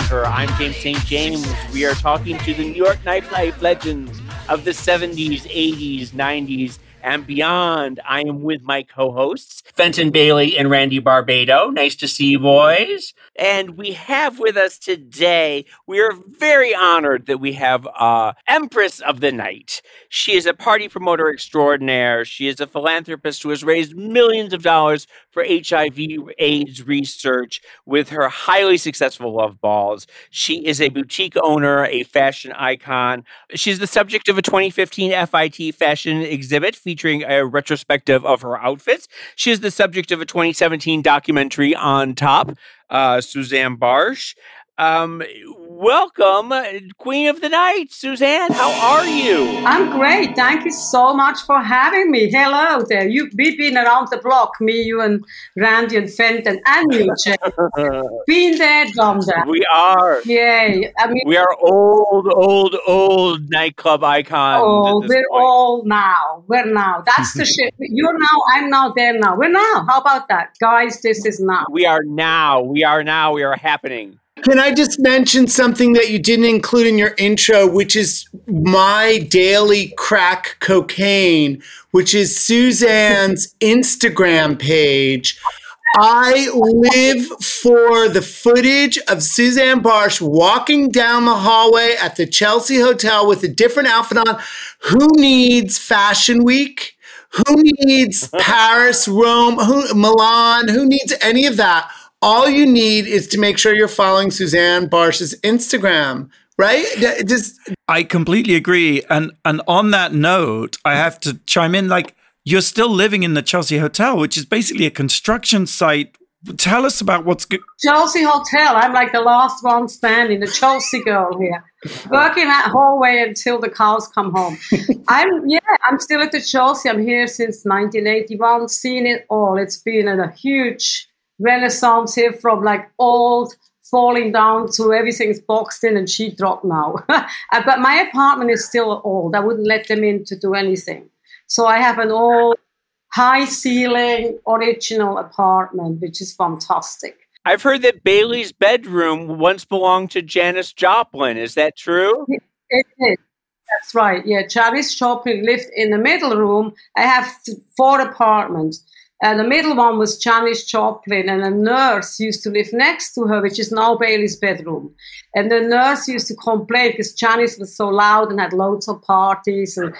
her. I'm James St. James. We are talking to the New York nightlife legends of the 70s, 80s, 90s, and beyond. I am with my co hosts, Fenton Bailey and Randy Barbato. Nice to see you, boys. And we have with us today, we are very honored that we have uh, Empress of the Night. She is a party promoter extraordinaire. She is a philanthropist who has raised millions of dollars for HIV AIDS research with her highly successful Love Balls. She is a boutique owner, a fashion icon. She's the subject of a 2015 FIT fashion exhibit featuring a retrospective of her outfits. She is the subject of a 2017 documentary on top uh, Suzanne Bartsch. Um, welcome, uh, Queen of the Night, Suzanne. How are you? I'm great. Thank you so much for having me. Hello there. You, we've been around the block, me, you, and Randy, and Fenton, and you, Jay. been there, done that. We are. Yay. I mean, we are old, old, old nightclub icons. Oh, we're point. all now. We're now. That's the shit. You're now. I'm now. There now. We're now. How about that, guys? This is now. We are now. We are now. We are happening. Can I just mention something that you didn't include in your intro, which is my daily crack cocaine, which is Suzanne's Instagram page. I live for the footage of Suzanne Bartsch walking down the hallway at the Chelsea Hotel with a different outfit on. Who needs Fashion Week? Who needs Paris, Rome, who, Milan? Who needs any of that? All you need is to make sure you're following Suzanne Bartsch's Instagram, right? Just I completely agree. And and on that note, I have to chime in like you're still living in the Chelsea Hotel, which is basically a construction site. Tell us about what's good. Chelsea Hotel. I'm like the last one standing, the Chelsea girl here, working that hallway until the cows come home. I'm yeah, I'm still at the Chelsea. I'm here since 1981, seeing it all. It's been a huge renaissance here from like old falling down to everything's boxed in and sheetrock now. Uh, but my apartment is still old. I wouldn't let them in to do anything. So I have an old high ceiling original apartment, which is fantastic. I've heard that Bailey's bedroom once belonged to Janis Joplin. Is that true? It, it is. That's right. Yeah, Janis Joplin lived in the middle room. I have four apartments. And the middle one was Janis Joplin, and a nurse used to live next to her, which is now Bailey's bedroom. And the nurse used to complain because Janis was so loud and had loads of parties. And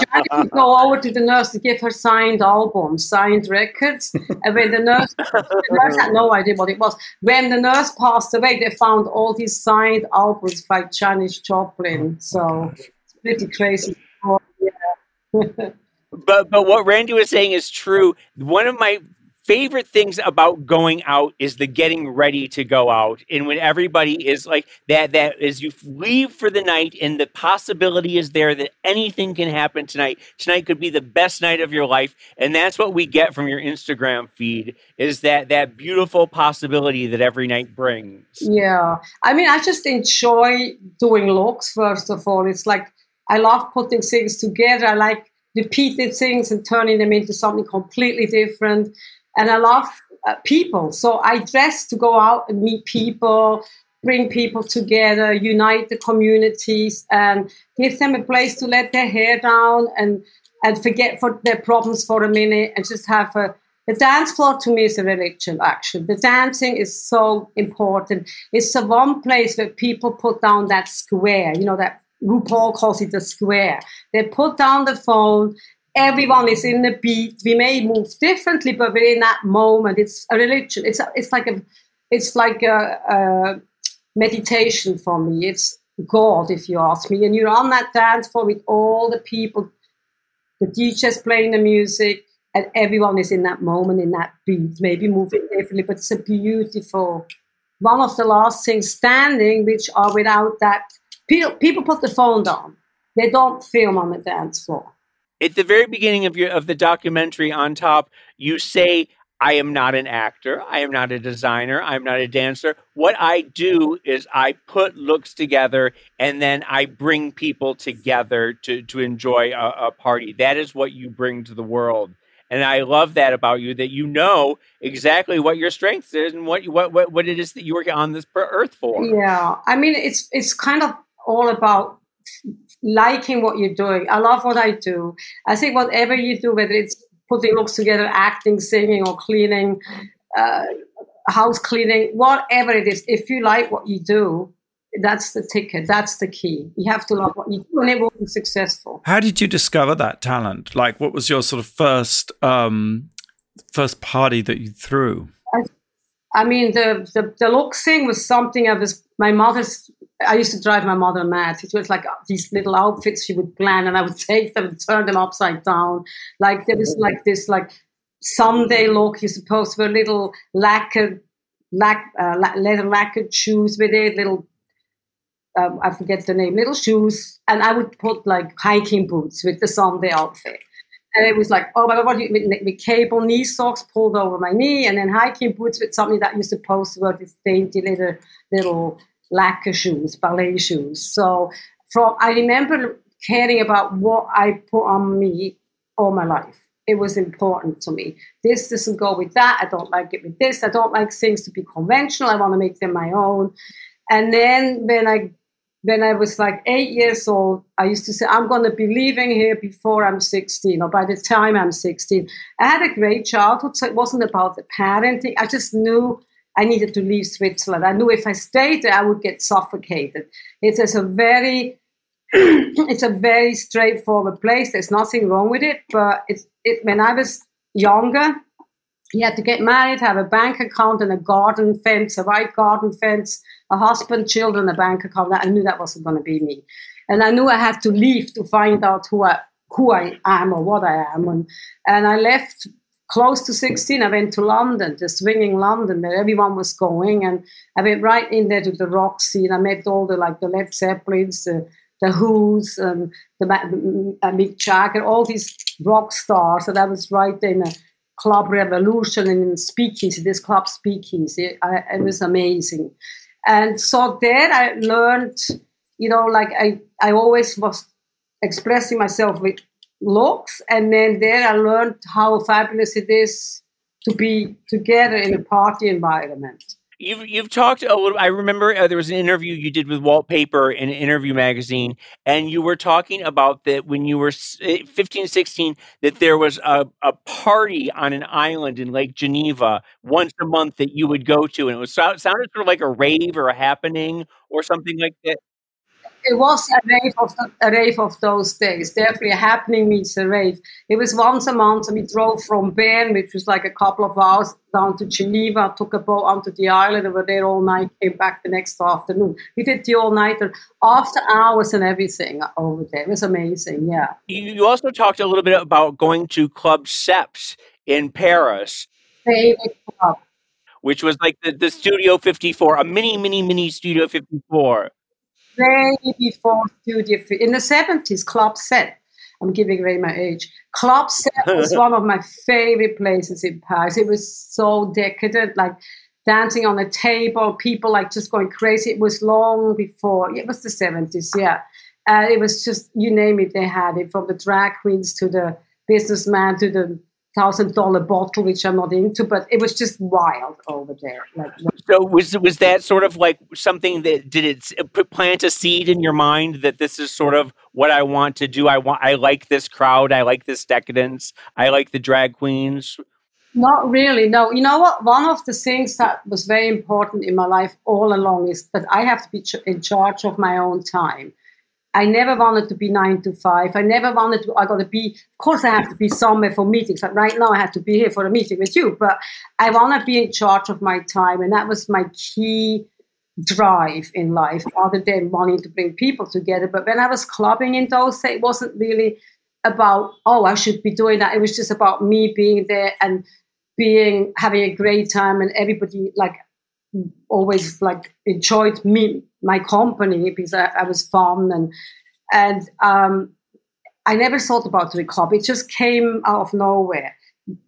Janis would go over to the nurse to give her signed albums, signed records. And when the nurse, the nurse had no idea what it was. When the nurse passed away, they found all these signed albums by Janis Joplin. So it's pretty crazy. Oh, yeah. but but what Randy was saying is true. One of my favorite things about going out is the getting ready to go out. And when everybody is like that that is you leave for the night and the possibility is there that anything can happen tonight. Tonight could be the best night of your life. And that's what we get from your instagram feed is that that beautiful possibility that every night brings. Yeah. I mean i just enjoy doing looks first of all. It's like i love putting things together. I like repeated things and turning them into something completely different. And I love uh, people. So I dress to go out and meet people, bring people together, unite the communities, and give them a place to let their hair down and, and forget for their problems for a minute and just have a the dance floor to me is a religion, actually. The dancing is so important. It's the one place where people put down that square, you know, that RuPaul calls it the square. They put down the phone. Everyone is in the beat. We may move differently, but we're in that moment. It's a religion. It's a, it's like a it's like a, a meditation for me. It's God, if you ask me. And you're on that dance floor with all the people. The DJ's playing the music, and everyone is in that moment, in that beat, maybe moving differently, but it's a beautiful one of the last things standing, which are without that People, people put the phone down. They don't film on the dance floor. At the very beginning of your of the documentary on top, you say, I am not an actor. I am not a designer. I'm not a dancer. What I do is I put looks together and then I bring people together to, to enjoy a, a party. That is what you bring to the world. And I love that about you that you know exactly what your strengths is and what what, what what it is that you were on this earth for. Yeah, I mean it's it's kind of all about liking what you're doing. I love what I do. I think whatever you do, whether it's putting looks together, acting, singing, or cleaning, uh, house cleaning, whatever it is, if you like what you do, that's the ticket. That's the key. You have to love what you do, and it will be successful. How did you discover that talent? Like, what was your sort of first um, first party that you threw? I, I mean, the, the the look thing was something I was. My mother's. I used to drive my mother mad. It was like these little outfits she would plan, and I would take them and turn them upside down. Like there was like this like Sunday look. You're supposed to wear little lacquered, lac, uh, leather lacquered shoes with it, little um, I forget the name, little shoes, and I would put like hiking boots with the Sunday outfit. And it was like, oh my God, what you, with, with cable knee socks pulled over my knee, and then hiking boots with something that you're supposed to wear with dainty little, little lacquer shoes, ballet shoes. So from I remember caring about what I put on me all my life. It was important to me. This doesn't go with that. I don't like it with this. I don't like things to be conventional. I want to make them my own. And then when I when I was like eight years old, I used to say, I'm going to be leaving here before I'm 16 or by the time I'm 16. I had a great childhood, so it wasn't about the parenting. I just knew I needed to leave Switzerland. I knew if I stayed there, I would get suffocated. It is a very it's a very straightforward place. There's nothing wrong with it, but it's it when I was younger, you had to get married, have a bank account and a garden fence, a white garden fence, a husband, children, a bank account. I knew that wasn't going to be me. And I knew I had to leave to find out who I, who I am or what I am. And, and I left close to 16. I went to London, to swinging London, where everyone was going. And I went right in there to the rock scene. I met all the, like, the Led Zeppelins, the, the Who's, and the uh, Mick Jagger, all these rock stars. And I was right in a club revolution and in speakeasy, this club speakeasy. I, it was amazing. And so there I learned, you know, like I, I always was expressing myself with looks. And then there I learned how fabulous it is to be together in a party environment. You've you've talked a little. I remember uh, there was an interview you did with Wallpaper in an interview magazine, and you were talking about that when you were eh, 15, 16, that there was a, a party on an island in Lake Geneva once a month that you would go to, and it was sounded sort of like a rave or a happening or something like that it was a rave of a rave of those days. Definitely a happening meets a rave. It was once a month. We drove from Bern, which was like a couple of hours, down to Geneva. Took a boat onto the island. and were there all night. Came back the next afternoon. We did the all nighter after hours and everything over there. It was amazing. Yeah. You also talked a little bit about going to Club Seps in Paris. Favorite club. Which was like the, the Studio 54, a mini, mini, mini Studio 54 way before Studio In the 70s, Club Sept, I'm giving away my age. Club Sept was one of my favorite places in Paris. It was so decadent, like dancing on a table, people like just going crazy. It was long before, it was the 70s, yeah. Uh, it was just, you name it, they had it from the drag queens to the businessman to the thousand dollar bottle, which I'm not into, but it was just wild over there. Like, so was was that sort of like something that did it plant a seed in your mind that this is sort of what I want to do? I want I like this crowd. I like this decadence. I like the drag queens. Not really. No. You know what? One of the things that was very important in my life all along is that I have to be in charge of my own time. I never wanted to be nine to five. I never wanted to, I got to be, of course, I have to be somewhere for meetings. Like right now, I have to be here for a meeting with you, but I want to be in charge of my time. And that was my key drive in life, other than wanting to bring people together. But when I was clubbing in those it wasn't really about, oh, I should be doing that. It was just about me being there and being, having a great time and everybody like always like enjoyed me my company because I, I was fun and and um, I never thought about club. It just came out of nowhere.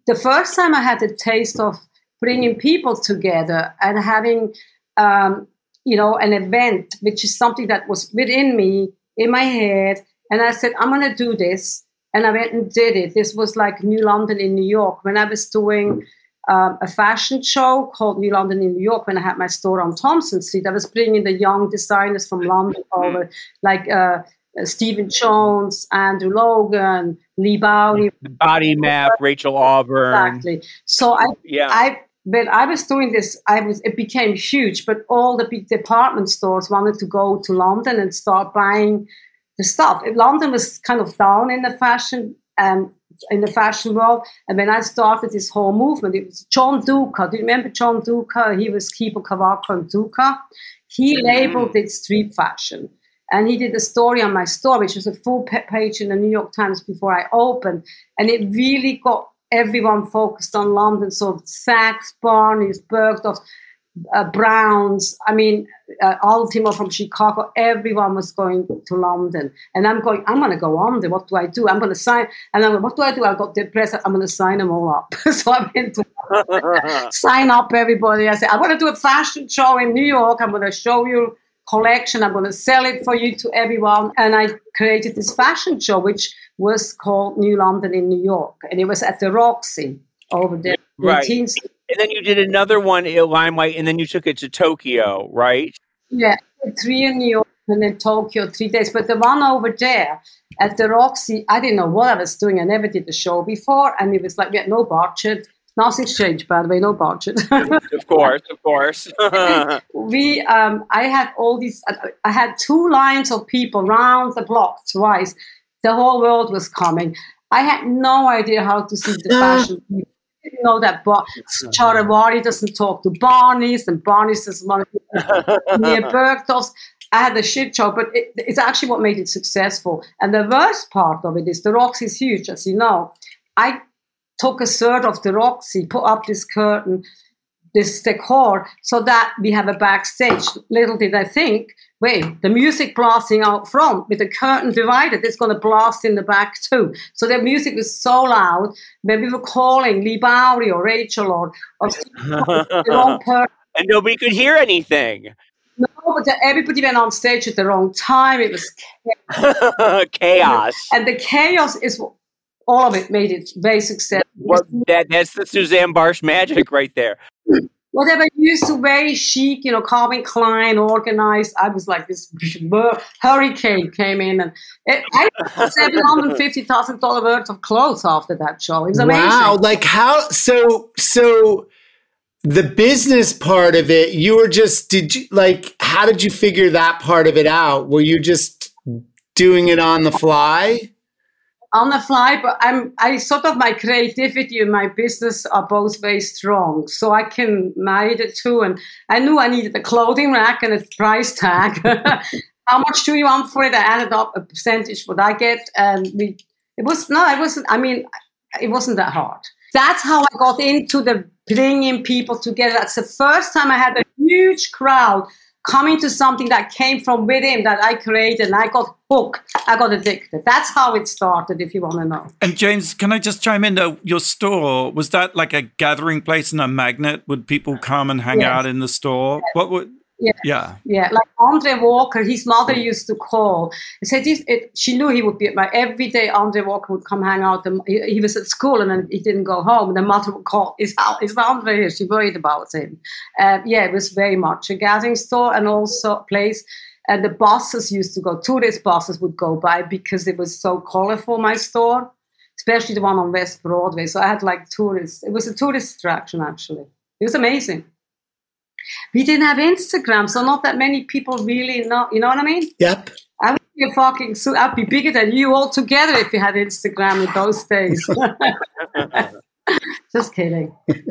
The first time I had a taste of bringing people together and having um, you know an event, which is something that was within me in my head, and I said I'm going to do this. and I went and did it. This was like New London in New York when I was doing um, a fashion show called New London in New York when I had my store on Thompson Street. I was bringing the young designers from London over, like uh, Stephen Jones, Andrew Logan, Leigh Bowery, Body Map, Rachel Auburn. Exactly. So I, yeah. I when I was doing this, I was it became huge. But all the big department stores wanted to go to London and start buying the stuff. London was kind of down in the fashion um, in the fashion world. And when I started this whole movement, it was John Duka. Do you remember John Duka? He was Kibo Kawako and Duka. He mm-hmm. labeled it street fashion. And he did a story on my store, which was a full page in the New York Times before I opened. And it really got everyone focused on London. So Saks, Barney's, Bergdorf, uh, Browns, I mean, uh, Ultimo from Chicago, everyone was going to London. And I'm going, I'm going to go on there. What do I do? I'm going to sign. And I'm going, what do I do? I got depressed. I'm going to sign them all up. so I went to sign up everybody. I said, I want to do a fashion show in New York. I'm going to show you collection. I'm going to sell it for you to everyone. And I created this fashion show, which was called New London in New York. And it was at the Roxy over there. Right. And then you did another one at Limelight, and then you took it to Tokyo, right? Yeah, three in New York and then Tokyo, three days. But the one over there at the Roxy, I didn't know what I was doing. I never did the show before, and it was like we had no budget. Nothing's changed, by the way, no budget. of course, of course. we, um, I had all these. I had two lines of people round the block twice. The whole world was coming. I had no idea how to see the fashion didn't know that but uh-huh. Charivari doesn't talk to Barney's and Barney's doesn't want to near Bergdorf's. I had a shit show, but it, it's actually what made it successful. And the worst part of it is the Roxy is huge, as you know. I took a third of the Roxy, put up this curtain, this decor, so that we have a backstage. Little did I think wait, the music blasting out front with the curtain divided, it's going to blast in the back too. So the music was so loud when we were calling Leigh Bowery or Rachel or, or the wrong person. And nobody could hear anything. No, but everybody went on stage at the wrong time. It was chaos. chaos. And the chaos is all of it made it very successful. Well, that, that's the Suzanne Bartsch magic right there whatever used to very chic, you know, Calvin Klein organized. I was like this hurricane came in and it, I seven hundred fifty thousand dollar worth of clothes after that show. It was amazing. Wow! Like how? So so the business part of it, you were just did you like? How did you figure that part of it out? Were you just doing it on the fly? On the fly, but I'm I sort of my creativity and my business are both very strong, so I can marry the two. And I knew I needed a clothing rack and a price tag. How much do you want for it? I added up a percentage what I get, and we. It was no, it wasn't. I mean, it wasn't that hard. That's how I got into the bringing people together. That's the first time I had a huge crowd coming to something that came from within that I created and I got hooked. I got addicted. That's how it started, if you want to know. And James, can I just chime in though? Your store, was that like a gathering place and a magnet? Would people come and hang yes. out in the store? Yes. What would yeah. Yeah. Yeah. Like Andre Walker, his mother used to call. He said it, she knew he would be at my every day. Andre Walker would come hang out. And he, he was at school and then he didn't go home. And the mother would call, Is, is Andre here? She worried about him. Uh, yeah, it was very much a gathering store and also a place. And the buses used to go, tourist buses would go by because it was so colorful, my store, especially the one on West Broadway. So I had like tourists. It was a tourist attraction, actually. It was amazing we didn't have Instagram, so not that many people really know. You know what I mean? Yep. I would be fucking. So I'd be bigger than you all together if you had Instagram in those days. Just kidding.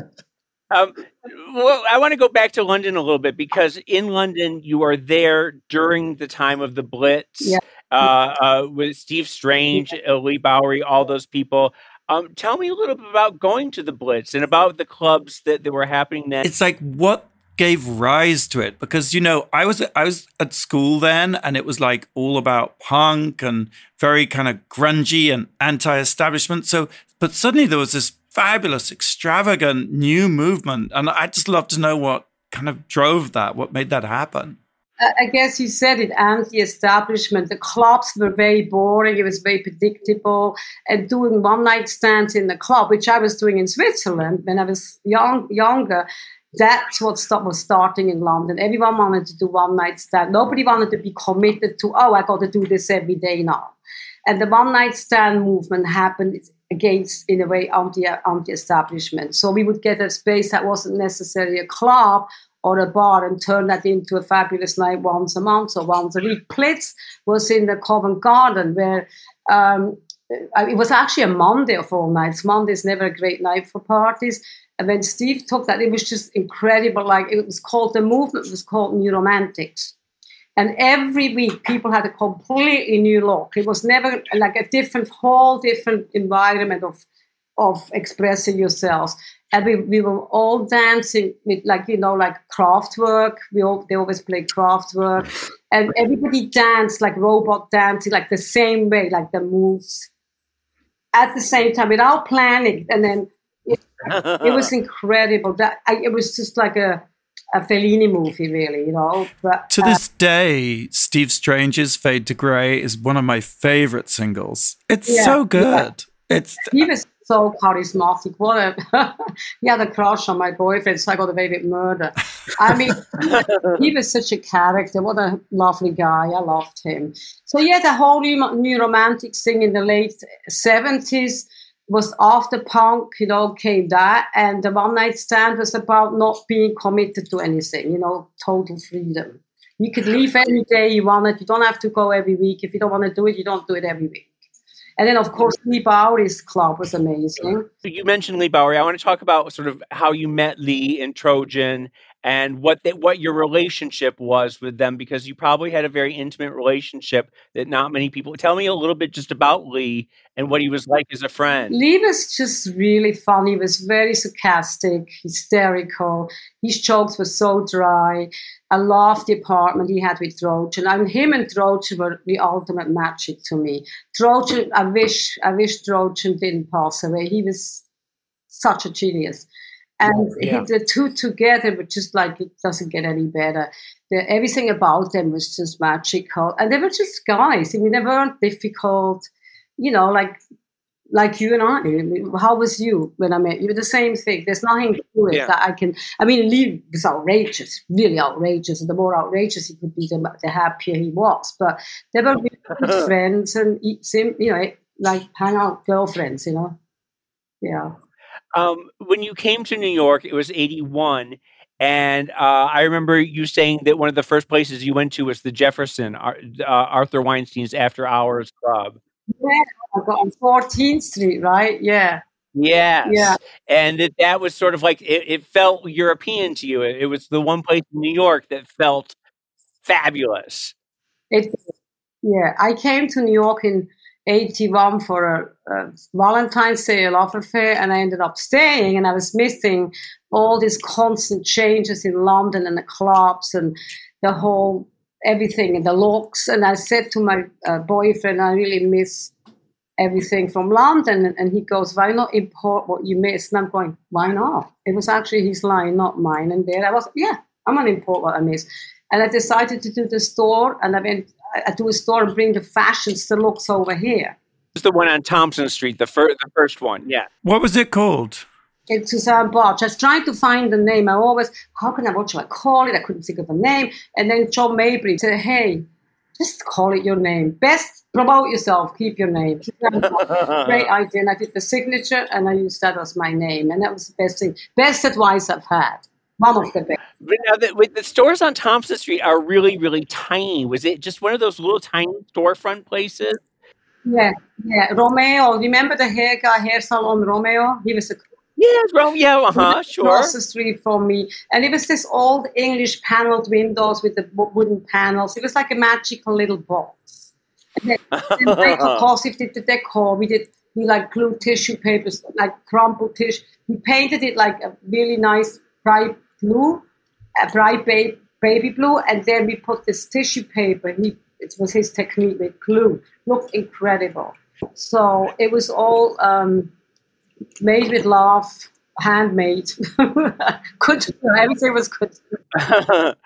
Um, well, I want to go back to London a little bit because in London you are there during the time of the Blitz yeah. uh, uh, with Steve Strange, yeah. Leigh Bowery, all those people. Um, tell me a little bit about going to the Blitz and about the clubs that, that were happening then. It's like what gave rise to it because you know I was I was at school then and it was like all about punk and very kind of grungy and anti-establishment so but suddenly there was this fabulous extravagant new movement and I just love to know what kind of drove that what made that happen I guess you said it, anti-establishment. The clubs were very boring. It was very predictable. And doing one-night stands in the club, which I was doing in Switzerland when I was young, younger, that's what was starting in London. Everyone wanted to do one-night stand. Nobody wanted to be committed to, oh, I got to do this every day now. And the one-night stand movement happened against, in a way, anti, anti-establishment. So we would get a space that wasn't necessarily a club or a bar and turn that into a fabulous night once a month or once a week. Blitz was in the Covent Garden where um, it was actually a Monday of all nights. Monday is never a great night for parties. And when Steve took that, it was just incredible. Like it was called the movement was called New Romantics. And every week people had a completely new look. It was never like a different whole different environment of of expressing yourselves and we, we were all dancing with like you know like Kraftwerk we all they always play Kraftwerk and everybody danced like robot dancing like the same way like the moves at the same time without planning and then it, was incredible that I, it was just like a a Fellini movie, really, you know. But to uh, this day, Steve Strange's "Fade to Grey" is one of my favorite singles. It's yeah, so good. Yeah. It's he was so charismatic. What a he had a crush on my boyfriend, so I got away with murder. I mean, he was such a character. What a lovely guy. I loved him. So yeah, the whole new, new romantic thing in the late seventies was after punk, you know, came that, and the one night stand was about not being committed to anything, you know, total freedom. You could leave any day you wanted. You don't have to go every week. If you don't want to do it, you don't do it every week. And then, of course, Leigh Bowery's club was amazing. You mentioned Leigh Bowery. I want to talk about sort of how you met Leigh in Trojan and what they, what your relationship was with them because you probably had a very intimate relationship that not many people. Tell me a little bit just about Leigh and what he was like as a friend. Leigh was just really funny. He was very sarcastic, hysterical. His jokes were so dry. I loved the apartment he had with Trojan. And him and Trojan were the ultimate magic to me. Trojan, I wish, I wish Trojan didn't pass away. He was such a genius and yeah. the two together were just like it doesn't get any better. The, everything about them was just magical, and they were just guys. I mean, they weren't difficult, you know, like like you and I. How was you when I met you? The same thing. There's nothing to it yeah. that I can. I mean, Leigh was outrageous, really outrageous. And the more outrageous he could be, the, the happier he was. But they were good friends and same you know, like hang out girlfriends, you know. Yeah. Um, when you came to New York, it was 81. And uh, I remember you saying that one of the first places you went to was the Jefferson, uh, Arthur Weinstein's After Hours Club. Yeah, on 14th Street, right? Yeah. Yes. Yeah. And that, that was sort of like, it, it felt European to you. It, it, was the one place in New York that felt fabulous. It, yeah. I came to New York in 81 for a, a, Valentine's Day love affair, and I ended up staying, and I was missing all these constant changes in London and the clubs and the whole everything and the looks. And I said to my uh, boyfriend, I really miss everything from London. And, and he goes, Why not import what you missed? And I'm going, Why not? It was actually his line, not mine. And there I was, Yeah, I'm going to import what I miss. And I decided to do the store, and I went I do a store and bring the fashions to looks over here. It's the one on Thompson Street, the, fir- the first one. Yeah. What was it called? It's Suzanne um, Bartsch. I was trying to find the name. I always, how can I, what should I call it? I couldn't think of a name. And then John Mabry said, hey, just call it your name. Best promote yourself, keep your name. Great idea. And I did the signature and I used that as my name. And that was the best thing, best advice I've had. One the best. But now the, the stores on Thompson Street are really, really tiny. Was it just one of those little tiny storefront places? Yeah, yeah. Romeo, remember the hair guy, hair salon Romeo? He was a Yes, Romeo, uh huh, sure. Across the street from me. And it was this old English paneled windows with the wooden panels. It was like a magical little box. And then, then Michael Kosif did the decor. We did, we like glued tissue papers, like crumpled tissue. We painted it like a really nice bright blue a bright ba- baby blue, and then we put this tissue paper. He, it was his technique with glue. Looked incredible. So it was all um, made with love, handmade. good. Everything was good.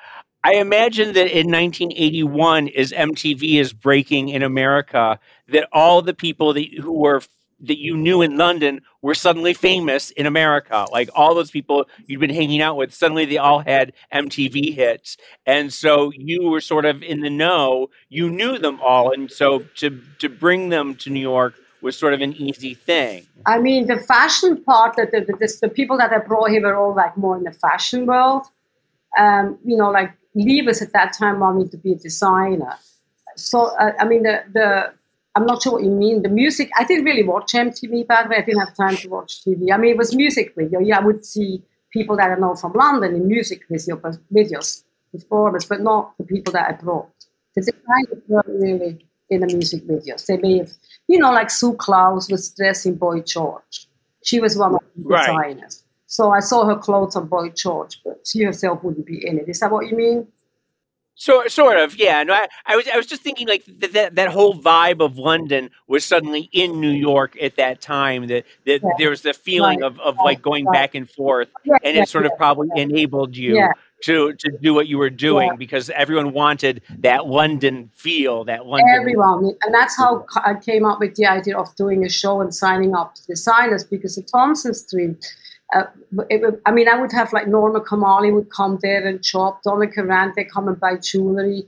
I imagine that in 1981, as MTV is breaking in America, that all the people that who were that you knew in London were suddenly famous in America. Like all those people you'd been hanging out with, suddenly they all had MTV hits. And so you were sort of in the know, you knew them all. And so to, to bring them to New York was sort of an easy thing. I mean, the fashion part, that the, the, the, people that I brought here were all like more in the fashion world. Um, you know, like Leigh was at that time wanting to be a designer. So, uh, I mean, the, the I'm not sure what you mean. The music, I didn't really watch MTV, by the way. I didn't have time to watch TV. I mean, it was music video. Yeah, I would see people that I know from London in music video, videos, performers, but not the people that I brought. The designers weren't really in the music videos. They may have, you know, like Sue Clowes was dressing Boy George. She was one of the right. designers. So I saw her clothes on Boy George, but she herself wouldn't be in it. Is that what you mean? So, sort of, yeah. No, I, I, was, I was just thinking like that, that, that whole vibe of London was suddenly in New York at that time. That that yeah. there was the feeling right. of, of like going right. back and forth, and it sort of probably enabled you to to do what you were doing because everyone wanted that London feel, that London. Everyone, and that's how I came up with the idea of doing a show and signing up to the designers because the Thompson Street uh, it, I mean, I would have like Norma Kamali would come there and shop, Donna Karan, they come and buy jewelry,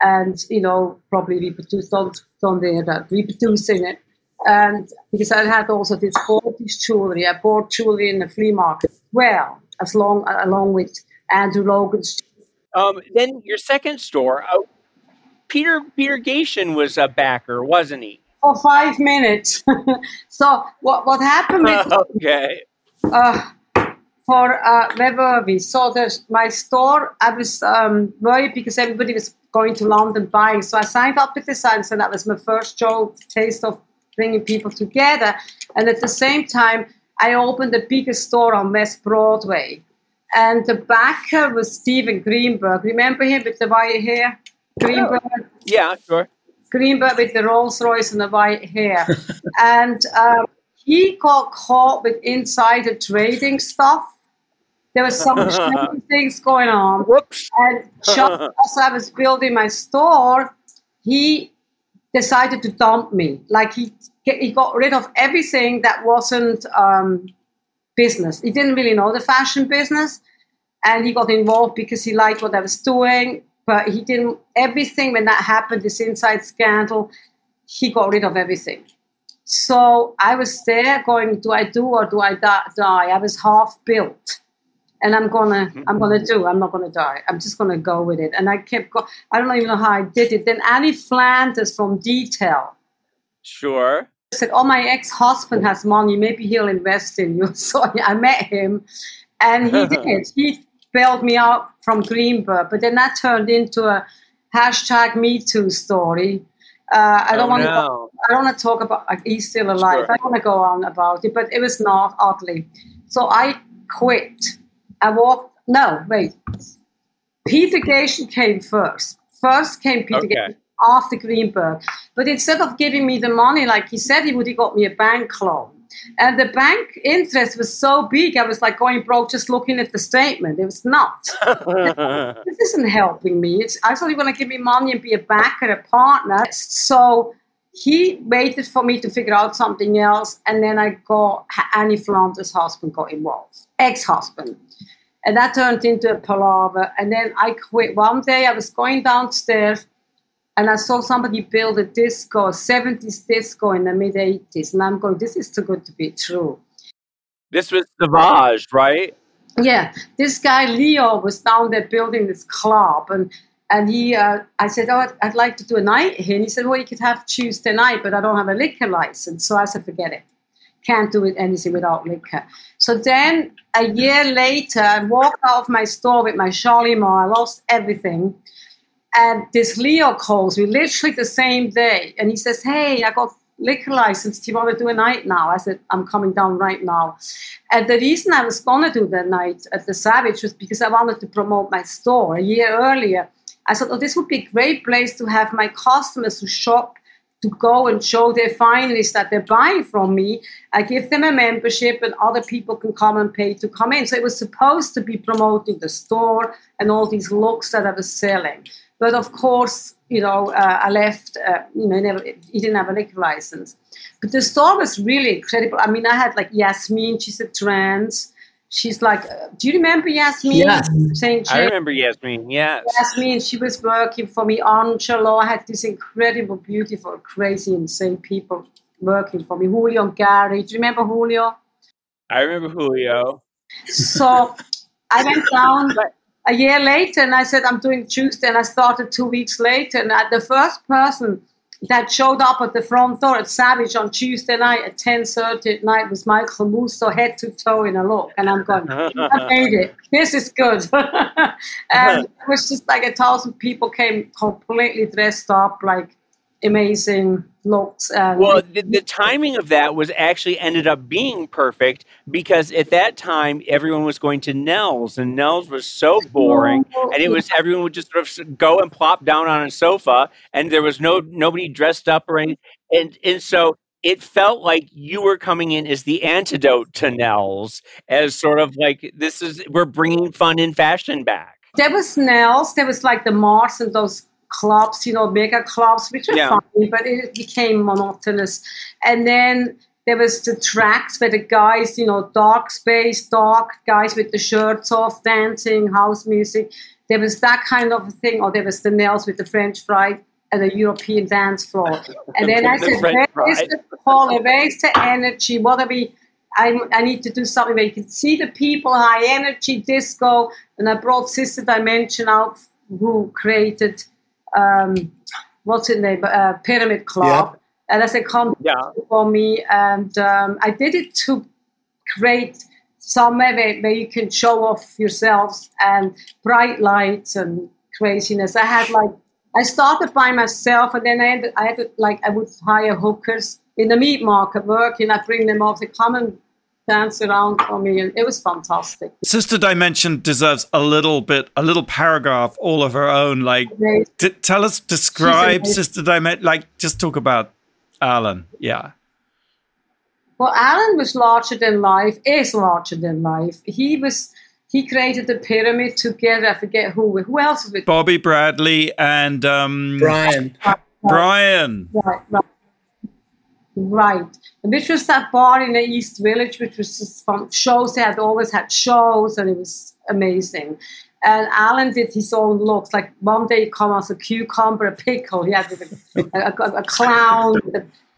and you know probably reproduce on on there that reproducing it. And because I had also this this jewelry, I bought jewelry in the flea market. Well, as long along with Andrew Logan's. Um, then your second store, uh, Peter Peter Gatien was a backer, wasn't he? For five minutes. so what what happened? Is, okay uh, for uh, where were we? So there's my store. I was um, worried because everybody was going to London buying. So I signed up with Designs, and that was my first job, taste of bringing people together. And at the same time, I opened the biggest store on West Broadway. And the backer was Steven Greenberg. Remember him with the white hair? Greenberg? Yeah, sure. Greenberg with the Rolls Royce and the white hair. and um, he got caught with insider trading stuff. There was some things going on. Whoops. And just as I was building my store, he decided to dump me. Like he he got rid of everything that wasn't um, business. He didn't really know the fashion business, and he got involved because he liked what I was doing. But he didn't. Everything when that happened, this inside scandal, he got rid of everything. So I was there going, do I do or do I die? I was half built. And I'm gonna, I'm gonna do. I'm not gonna die. I'm just gonna go with it. And I kept going. I don't even know how I did it. Then Annie Flanders from Detail. Sure. Said, "Oh, my ex-husband has money. Maybe he'll invest in you." So I met him, and he did. He bailed me out from Greenberg. But then that turned into a hashtag Me Too story uh, I don't oh, want to. No. I don't want to talk about. Like, he's still alive. Sure. I don't want to go on about it, but it was not ugly. So I quit. I walked. No, wait. Peter Gatien came first. First came Peter okay. Gatien after Greenberg. But instead of giving me the money like he said he would, he got me a bank loan. And the bank interest was so big, I was like going broke just looking at the statement. It was nuts. this isn't helping me. It's actually going to give me money and be a backer, a partner. So he waited for me to figure out something else. And then I got Annie Flanders' husband got involved, ex husband. And that turned into a palaver. And then I quit. One day I was going downstairs and I saw somebody build a disco, 70s disco in the mid 80s. And I'm going, this is too good to be true. This was Savage, right? Yeah. This guy, Leo, was down there building this club. And and he, uh, I said, oh, I'd, I'd, like to do a night here. And he said, well, you could have Tuesday night, but I don't have a liquor license. So I said, forget it. Can't do it anything without liquor. So then a year later, I walked out of my store with my Shalimar. I lost everything. And this Leo calls me literally the same day. And he says, Hey, I got liquor license. Do you want to do a night now? I said, I'm coming down right now. And the reason I was going to do the night at the Savage was because I wanted to promote my store. A year earlier, I thought, oh, this would be a great place to have my customers who shop to go and show their finalists that they're buying from me. I give them a membership, and other people can come and pay to come in. So it was supposed to be promoting the store and all these looks that I was selling. But of course, you know, uh, I left. Uh, you know, never, he didn't have a liquor license. But the store was really incredible. I mean, I had like Yasmin. She's a trans she's like, uh, do you remember Yasmin? Yes. St. I remember Yasmin, yes. Yasmin, she was working for me. Angelo, I had this incredible, beautiful, crazy, insane people working for me. Julio and Gary. Do you remember Julio? I remember Julio. So I went down a year later and I said, I'm doing Tuesday. And I started two weeks later. And the first person that showed up at the front door at Savage on Tuesday night at 10.30 at night was Michael Musto head to toe in a look. And I'm going, I made it. This is good. and um, it was just like a thousand people came completely dressed up, like amazing looks. And well, the, the, timing of that was actually ended up being perfect because at that time everyone was going to Nell's, and Nell's was so boring, and it was everyone would just sort of go and plop down on a sofa, and there was no nobody dressed up or anything, and and so. It felt like you were coming in as the antidote to Nell's, as sort of like this is we're bringing fun and fashion back. There was Nell's, there was like the Mars and those clubs, you know, mega clubs, which were yeah. but it became monotonous. And then there was the tracks where the guys, you know, dark space, dark guys with the shirts off, dancing, house music. There was that kind of thing, or there was the Nell's with the French fry and the European dance floor. And then I said, where is the color? Where is the energy? What are we? I, I need to do something where you can see the people, high energy disco. And I brought Sister Dimension out, who created um, what's it name? Uh, Pyramid Club. Yep. And as a company yeah. for me, and um, I did it to create somewhere where, where you can show off yourselves and bright lights and craziness. I had like I started by myself, and then I had, I had like I would hire hookers in the meat market working. I bring them off. to come and dance around for me, and it was fantastic. Sister Dimension deserves a little bit, a little paragraph all of her own. Like, d- tell us, describe Sister Dimension. Like, just talk about Alan. Yeah. Well, Alan was larger than life. Is larger than life. He was. He created the pyramid together. I forget who. Who else was it? Bobby Bradley and um, Brian. Brian. Right, right. Right. And which was that bar in the East Village, which was just from shows. They had always had shows, and it was amazing. And Alan did his own looks. Like one day he come as a cucumber, a pickle. He had a, a, a, a clown,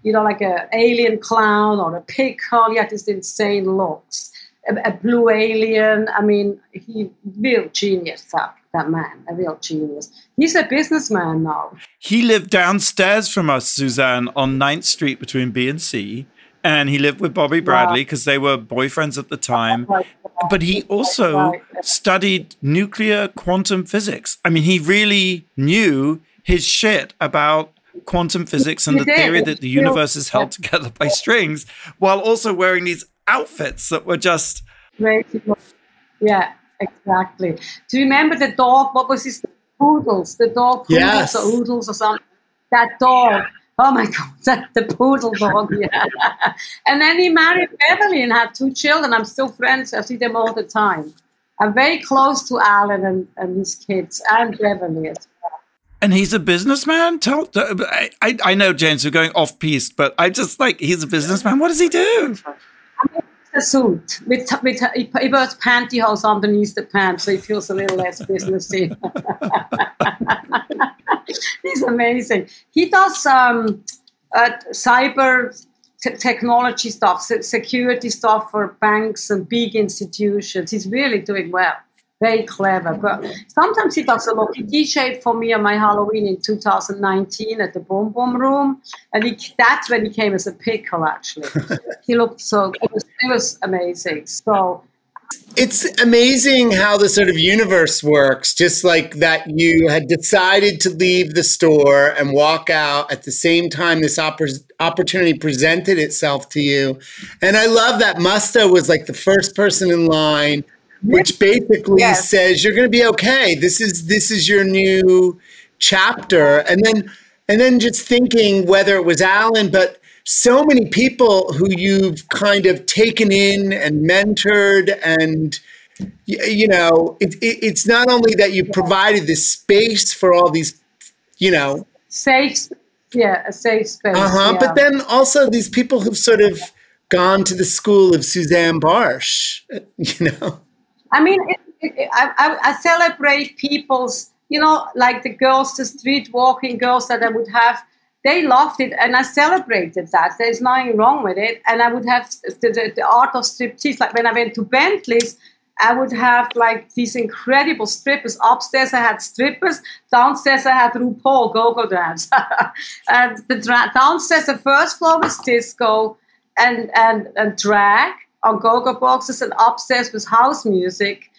you know, like an alien clown or a pickle. He had these insane looks. A, a blue alien. I mean, he real genius. That that man, a real genius. He's a businessman now. He lived downstairs from us, Suzanne, on 9th Street between B and C. And he lived with Bobby Bradley because they were boyfriends at the time. But he also studied nuclear quantum physics. I mean, he really knew his shit about quantum physics and the theory that the universe is held together by strings while also wearing these outfits that were just. Yeah. Exactly. Do you remember the dog? What was his poodles? The dog poodles yes. or oodles or something. That dog. Oh my God, that the poodle dog. Yeah. and then he married Beverly and had two children. I'm still friends. I see them all the time. I'm very close to Alan and, and his kids and Beverly as well. And he's a businessman. Tell, I, I know James, we're going off piece, but I just like he's a businessman. What does he do? A suit with, with he, wears pantyhose underneath the pants, so he feels a little less businessy. He's amazing. He does um, uh, cyber t- technology stuff, security stuff for banks and big institutions. He's really doing well very clever. But sometimes he does a lot. He DJed for me on my Halloween in 2019 at the Boom Boom Room, and he, that's when he came as a pickle. Actually, he looked so. It was, it was amazing. So. It's amazing how the sort of universe works. Just like that, you had decided to leave the store and walk out at the same time this oppor- opportunity presented itself to you. And I love that Musto was like the first person in line which basically yes. says you're going to be okay. This is this is your new chapter. And then And then just thinking whether it was Alan, but so many people who you've kind of taken in and mentored and you know it, it, it's not only that you provided this space for all these you know safe yeah a safe space uh-huh yeah. but then also these people who've sort of gone to the school of suzanne bartsch you know i mean it, I, I, I celebrate people's you know like the girls the street walking girls that i would have they loved it and I celebrated that. There's nothing wrong with it. And I would have the, the, the art of striptease. Like when I went to Bentley's, I would have like these incredible strippers. Upstairs I had strippers. Downstairs I had RuPaul go-go dance. and the dra- downstairs, the first floor was disco and, and, and drag on go-go boxes. And upstairs with house music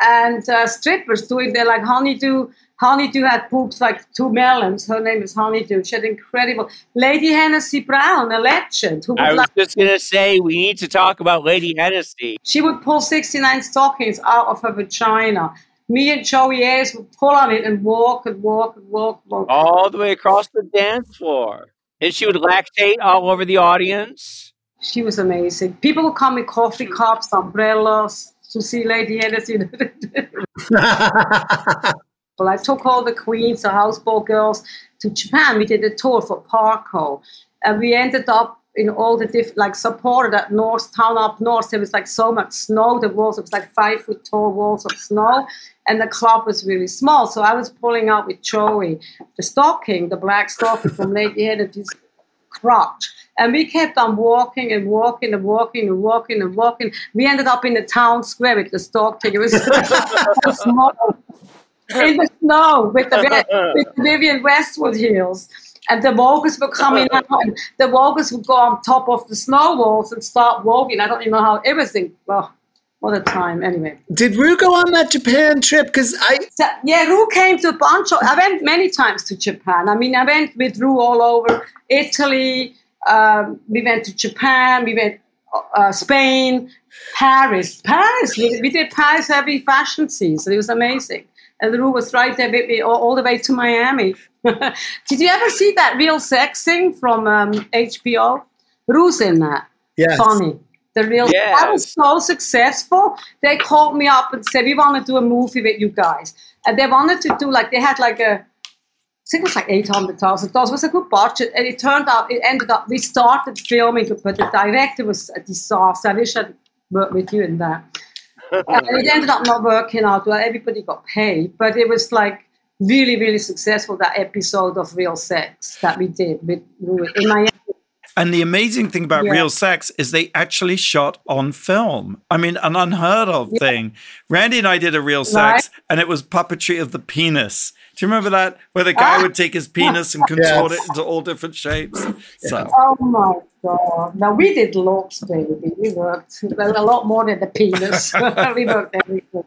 and uh, strippers doing their like honeydew Honeydew had boobs like two melons. Her name is Honeydew. She had incredible. Lady Hennessy Brown, a legend. Who I was like, just going to say, we need to talk about Lady Hennessy. She would pull 69 stockings out of her vagina. Me and Joey Arias would pull on it and walk and walk and walk, and walk. All the way across the dance floor. And she would lactate all over the audience. She was amazing. People would come with coffee cups, umbrellas to see Lady Hennessy. Well, I took all the queens, the houseboat girls, to Japan. We did a tour for Parco, and we ended up in all the different, like Sapporo, that north town up north. There was like so much snow. The walls, it was like five foot tall walls of snow, and the club was really small. So I was pulling out with Joey the stocking, the black stocking from Lady Hennessy's crotch. And we kept on walking and walking and walking and walking and walking. We ended up in the town square with the stocking. It was so small in the snow with the, with the Vivienne Westwood heels. And the walkers were coming uh-huh. out, and the walkers would go on top of the snow walls and start walking. I don't even know how everything. Well, what a time, anyway. Did Ru go on that Japan trip? Because I. So, yeah, Ru came to a bunch of. I went many times to Japan. I mean, I went with Ru all over Italy. Um, we went to Japan. We went uh, Spain, Paris. Paris. We, we did Paris every fashion season. It was amazing and Ru was right there with me all, all the way to Miami. Did you ever see that real sex thing from um, HBO? Ru's in that. Yes. Funny. The real yes. I was so successful. They called me up and said, We want to do a movie with you guys. And they wanted to do like they had like a I think it was like eight hundred thousand dollars. It was a good budget, and it turned out it ended up we started filming, but the director was a disaster. I wish I'd worked with you in that it ended up not working out well. Everybody got paid, but it was like really, really successful. That episode of Real Sex that we did with in Miami. And the amazing thing about yeah. Real Sex is they actually shot on film. I mean, an unheard of yeah. thing. Randy and I did a Real Sex, right. and it was puppetry of the penis. Do you remember that? Where the guy ah. would take his penis and contort yes. it into all different shapes. So. Oh my god! Now we did lots, baby. We worked a lot more than the penis. we worked everything.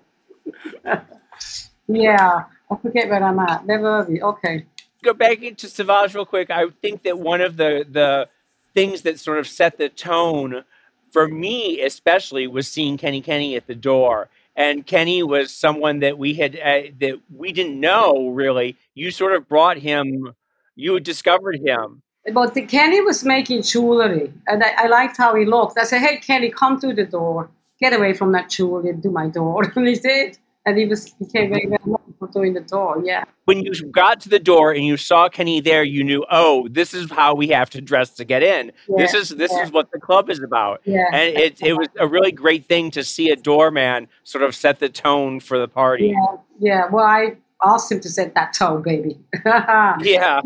yeah, I forget where I'm at. Never. Okay. Go back into Sauvage real quick. I think that one of the the things that sort of set the tone for me, especially, was seeing Kenny Kenny at the door. And Kenny was someone that we had uh, that we didn't know really. You sort of brought him. You discovered him. But the, Kenny was making jewelry, and I, I, liked how he looked. I said, "Hey, Kenny, come to the door. Get away from that jewelry do my door." and he did and he was he came very well doing the door. Yeah. When you got to the door and you saw Kenny there, you knew, oh, this is how we have to dress to get in. Yeah, this is this yeah. is what the club is about. Yeah. And it it was a really great thing to see a doorman sort of set the tone for the party. Yeah. Yeah. Well, I asked him to set that tone, baby. yeah.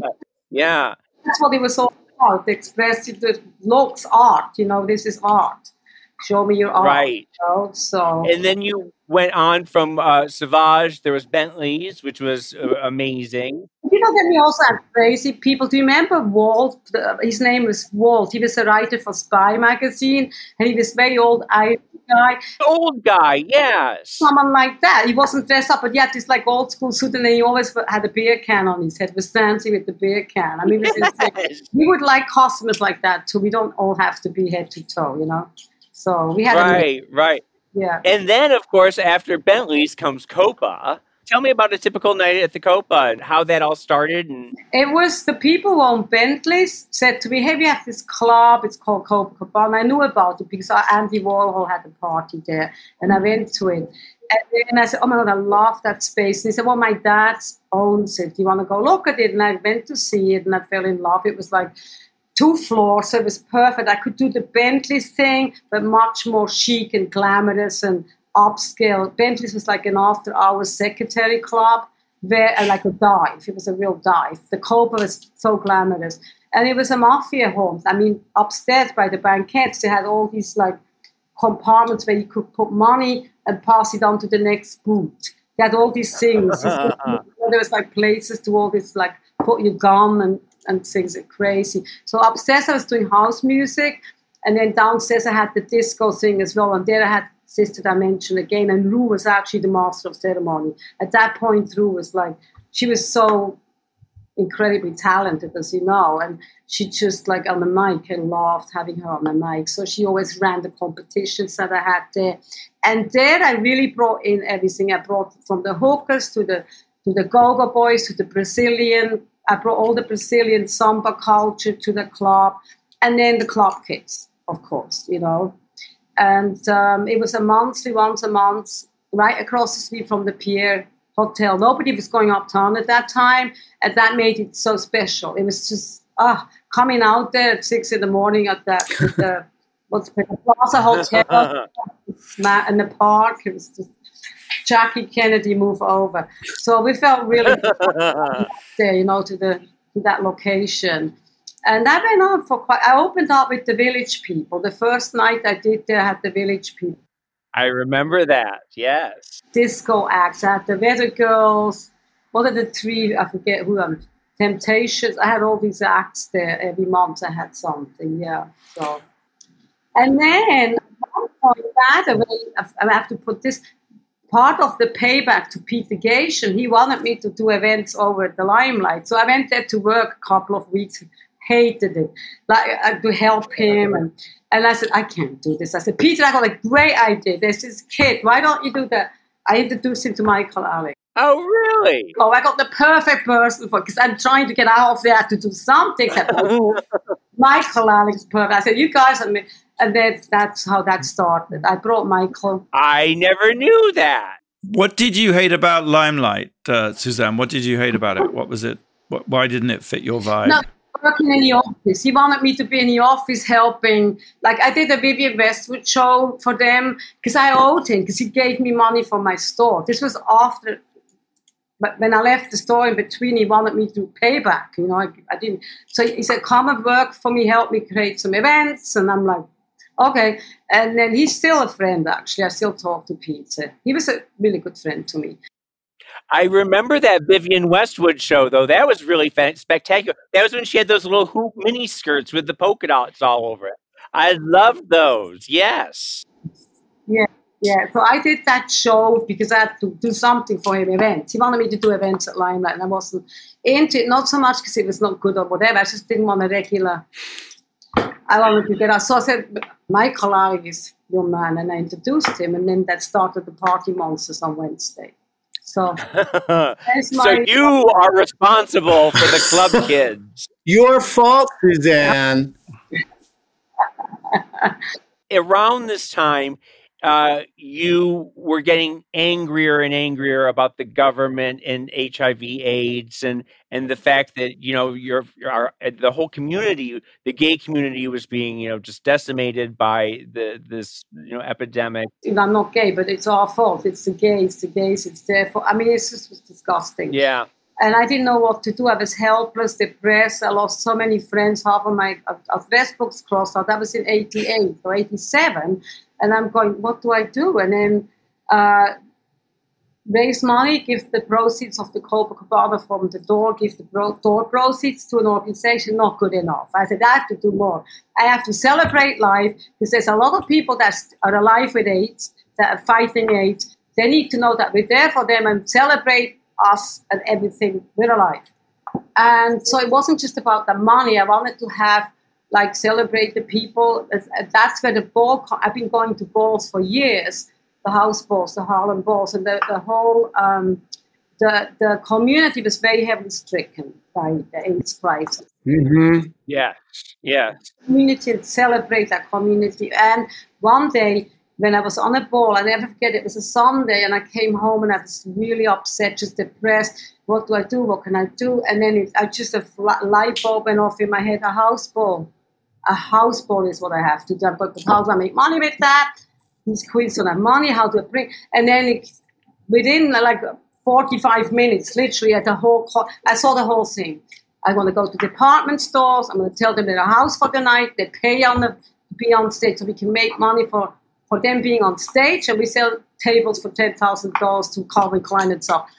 Yeah. That's what it was all about. To express the looks art. You know, this is art show me your art. Right. You know? So. And then you went on from uh, Sauvage. There was Bentley's, which was uh, amazing. You know, then we also had crazy people. Do you remember Walt? his name was Walt. He was a writer for Spy magazine, and he was very old Irish guy. Old guy, yes. Someone like that. He wasn't dressed up, but yet he's like old school suit, and then he always had a beer can on his head. Was dancing with the beer can. I mean, yes. we would like customers like that too. We don't all have to be head to toe, you know. So we had right, right. Yeah. And then, of course, after Bentley's comes Copa. tell me about a typical night at the Copa and how that all started. And it was the people who own Bentleys said to me, "Hey, we have this club. It's called Copa, Copacabana." I knew about it because Andy Warhol had a party there, and I went to it. And then I said, "Oh my god, I love that space." And he said, "Well, my dad owns it. Do you want to go look at it?" And I went to see it, and I fell in love. It was like two floors, so it was perfect. I could do the Bentley thing, but much more chic and glamorous and upscale. Bentley's was like an after-hours secretary club, where uh, like a dive. It was a real dive. The Copa was so glamorous, and it was a mafia home. I mean, upstairs by the banquettes, they had all these like compartments where you could put money and pass it on to the next boot. They had all these things. there was like places to all this like put your gun and and things are crazy. So upstairs I was doing house music, and then downstairs I had the disco thing as well, and there I had Sister Dimension again, and Ru was actually the master of ceremony. At that point, Ru was like, she was so incredibly talented, as you know, and she just like on the mic I loved having her on the mic. So she always ran the competitions that I had there, and there I really brought in everything. I brought from the hookers to the to the go-go boys to the Brazilian. I brought all the Brazilian samba culture to the club, and then the club kids, of course, you know. And um, it was a monthly, once a month, right across the street from the Pierre Hotel. Nobody was going uptown at that time, and that made it so special. It was just ah, coming out there at six in the morning at the, the what's the Plaza Hotel in the park. It was just Jackie Kennedy move over. So we felt really there, you know, to the to that location. And that went on for quite. I opened up with the village people. The first night I did there, I had the village people. I remember that. Yes. Disco acts. I had the Weather Girls. What are the three? I forget who I'm. Temptations. I had all these acts there every month. I had something. Yeah. So, and then one point that I have to put this part of the payback to Peter Gatien, he wanted me to do events over at the Limelight. So I went there to work a couple of weeks, hated it, like uh, to help him. And, and I said, I can't do this. I said, Peter, I got a great idea. There's this kid. Why don't you do that? I introduced him to Michael Alig. Oh, really? Oh, I got the perfect person for because I'm trying to get out of there to do something. Michael Alig, perfect. I said, you guys are and that, that's how that started. I brought Michael. I never knew that. What did you hate about Limelight, uh, Suzanne? What did you hate about it? What was it? What, why didn't it fit your vibe? No, working in the office. He wanted me to be in the office helping. Like I did a Vivienne Westwood show for them because I owed him because he gave me money for my store. This was after but when I left the store in between, he wanted me to pay back. You know, I, I, didn't. So he said, "Come and work for me, help me create some events." And I'm like, Okay. And then he's still a friend, actually. I still talk to Peter. He was a really good friend to me. I remember that Vivienne Westwood show, though. That was really spectacular. That was when she had those little hoop mini skirts with the polka dots all over it. I loved those. Yes. Yeah. Yeah, so I did that show because I had to do something for him events. He wanted me to do events at Limelight, and I wasn't into it. Not so much because it was not good or whatever. I just didn't want a regular I wanted to get out. So I said, Michael Alig is your man, and I introduced him, and then that started the Party Monsters on Wednesday. So, so you are responsible for the club kids. Your fault, Suzanne. Around this time, uh, you were getting angrier and angrier about the government and HIV AIDS and and the fact that you know your, your uh, the whole community the gay community was being you know just decimated by the this you know epidemic. I'm not gay, but it's our fault. It's the gays, the gays. It's their fault. I mean, it's just disgusting. Yeah. And I didn't know what to do. I was helpless, depressed. I lost so many friends. Half of my of, address books crossed out. That was in '88 or '87 and I'm going, what do I do? And then uh, raise money, give the proceeds of the Copacabana from the door, give the door proceeds to an organization, not good enough. I said, I have to do more. I have to celebrate life because there's a lot of people that are alive with AIDS, that are fighting AIDS. They need to know that we're there for them and celebrate us and everything. We're alive. And so it wasn't just about the money. I wanted to have like celebrate the people. That's where the ball. I've been going to balls for years, the house balls, the Harlem balls, and the, the whole um, the, the community was very heavily stricken by the AIDS crisis. Mm-hmm. Yeah, yeah. Community celebrate that community. And one day when I was on a ball, I never forget it was a Sunday, and I came home and I was really upset, just depressed. What do I do? What can I do? And then it, I just a light bulb went off in my head. A house ball, a house ball is what I have to do. But how do I make money with that? These queens don't have money. How do I bring? And then it, within like 45 minutes, literally at the whole, I saw the whole thing. I'm going to go to department stores. I'm going to tell them they're a house for the night. They pay on the be on stage so we can make money for for them being on stage, and we sell tables for ten thousand dollars to Calvin Klein and stuff.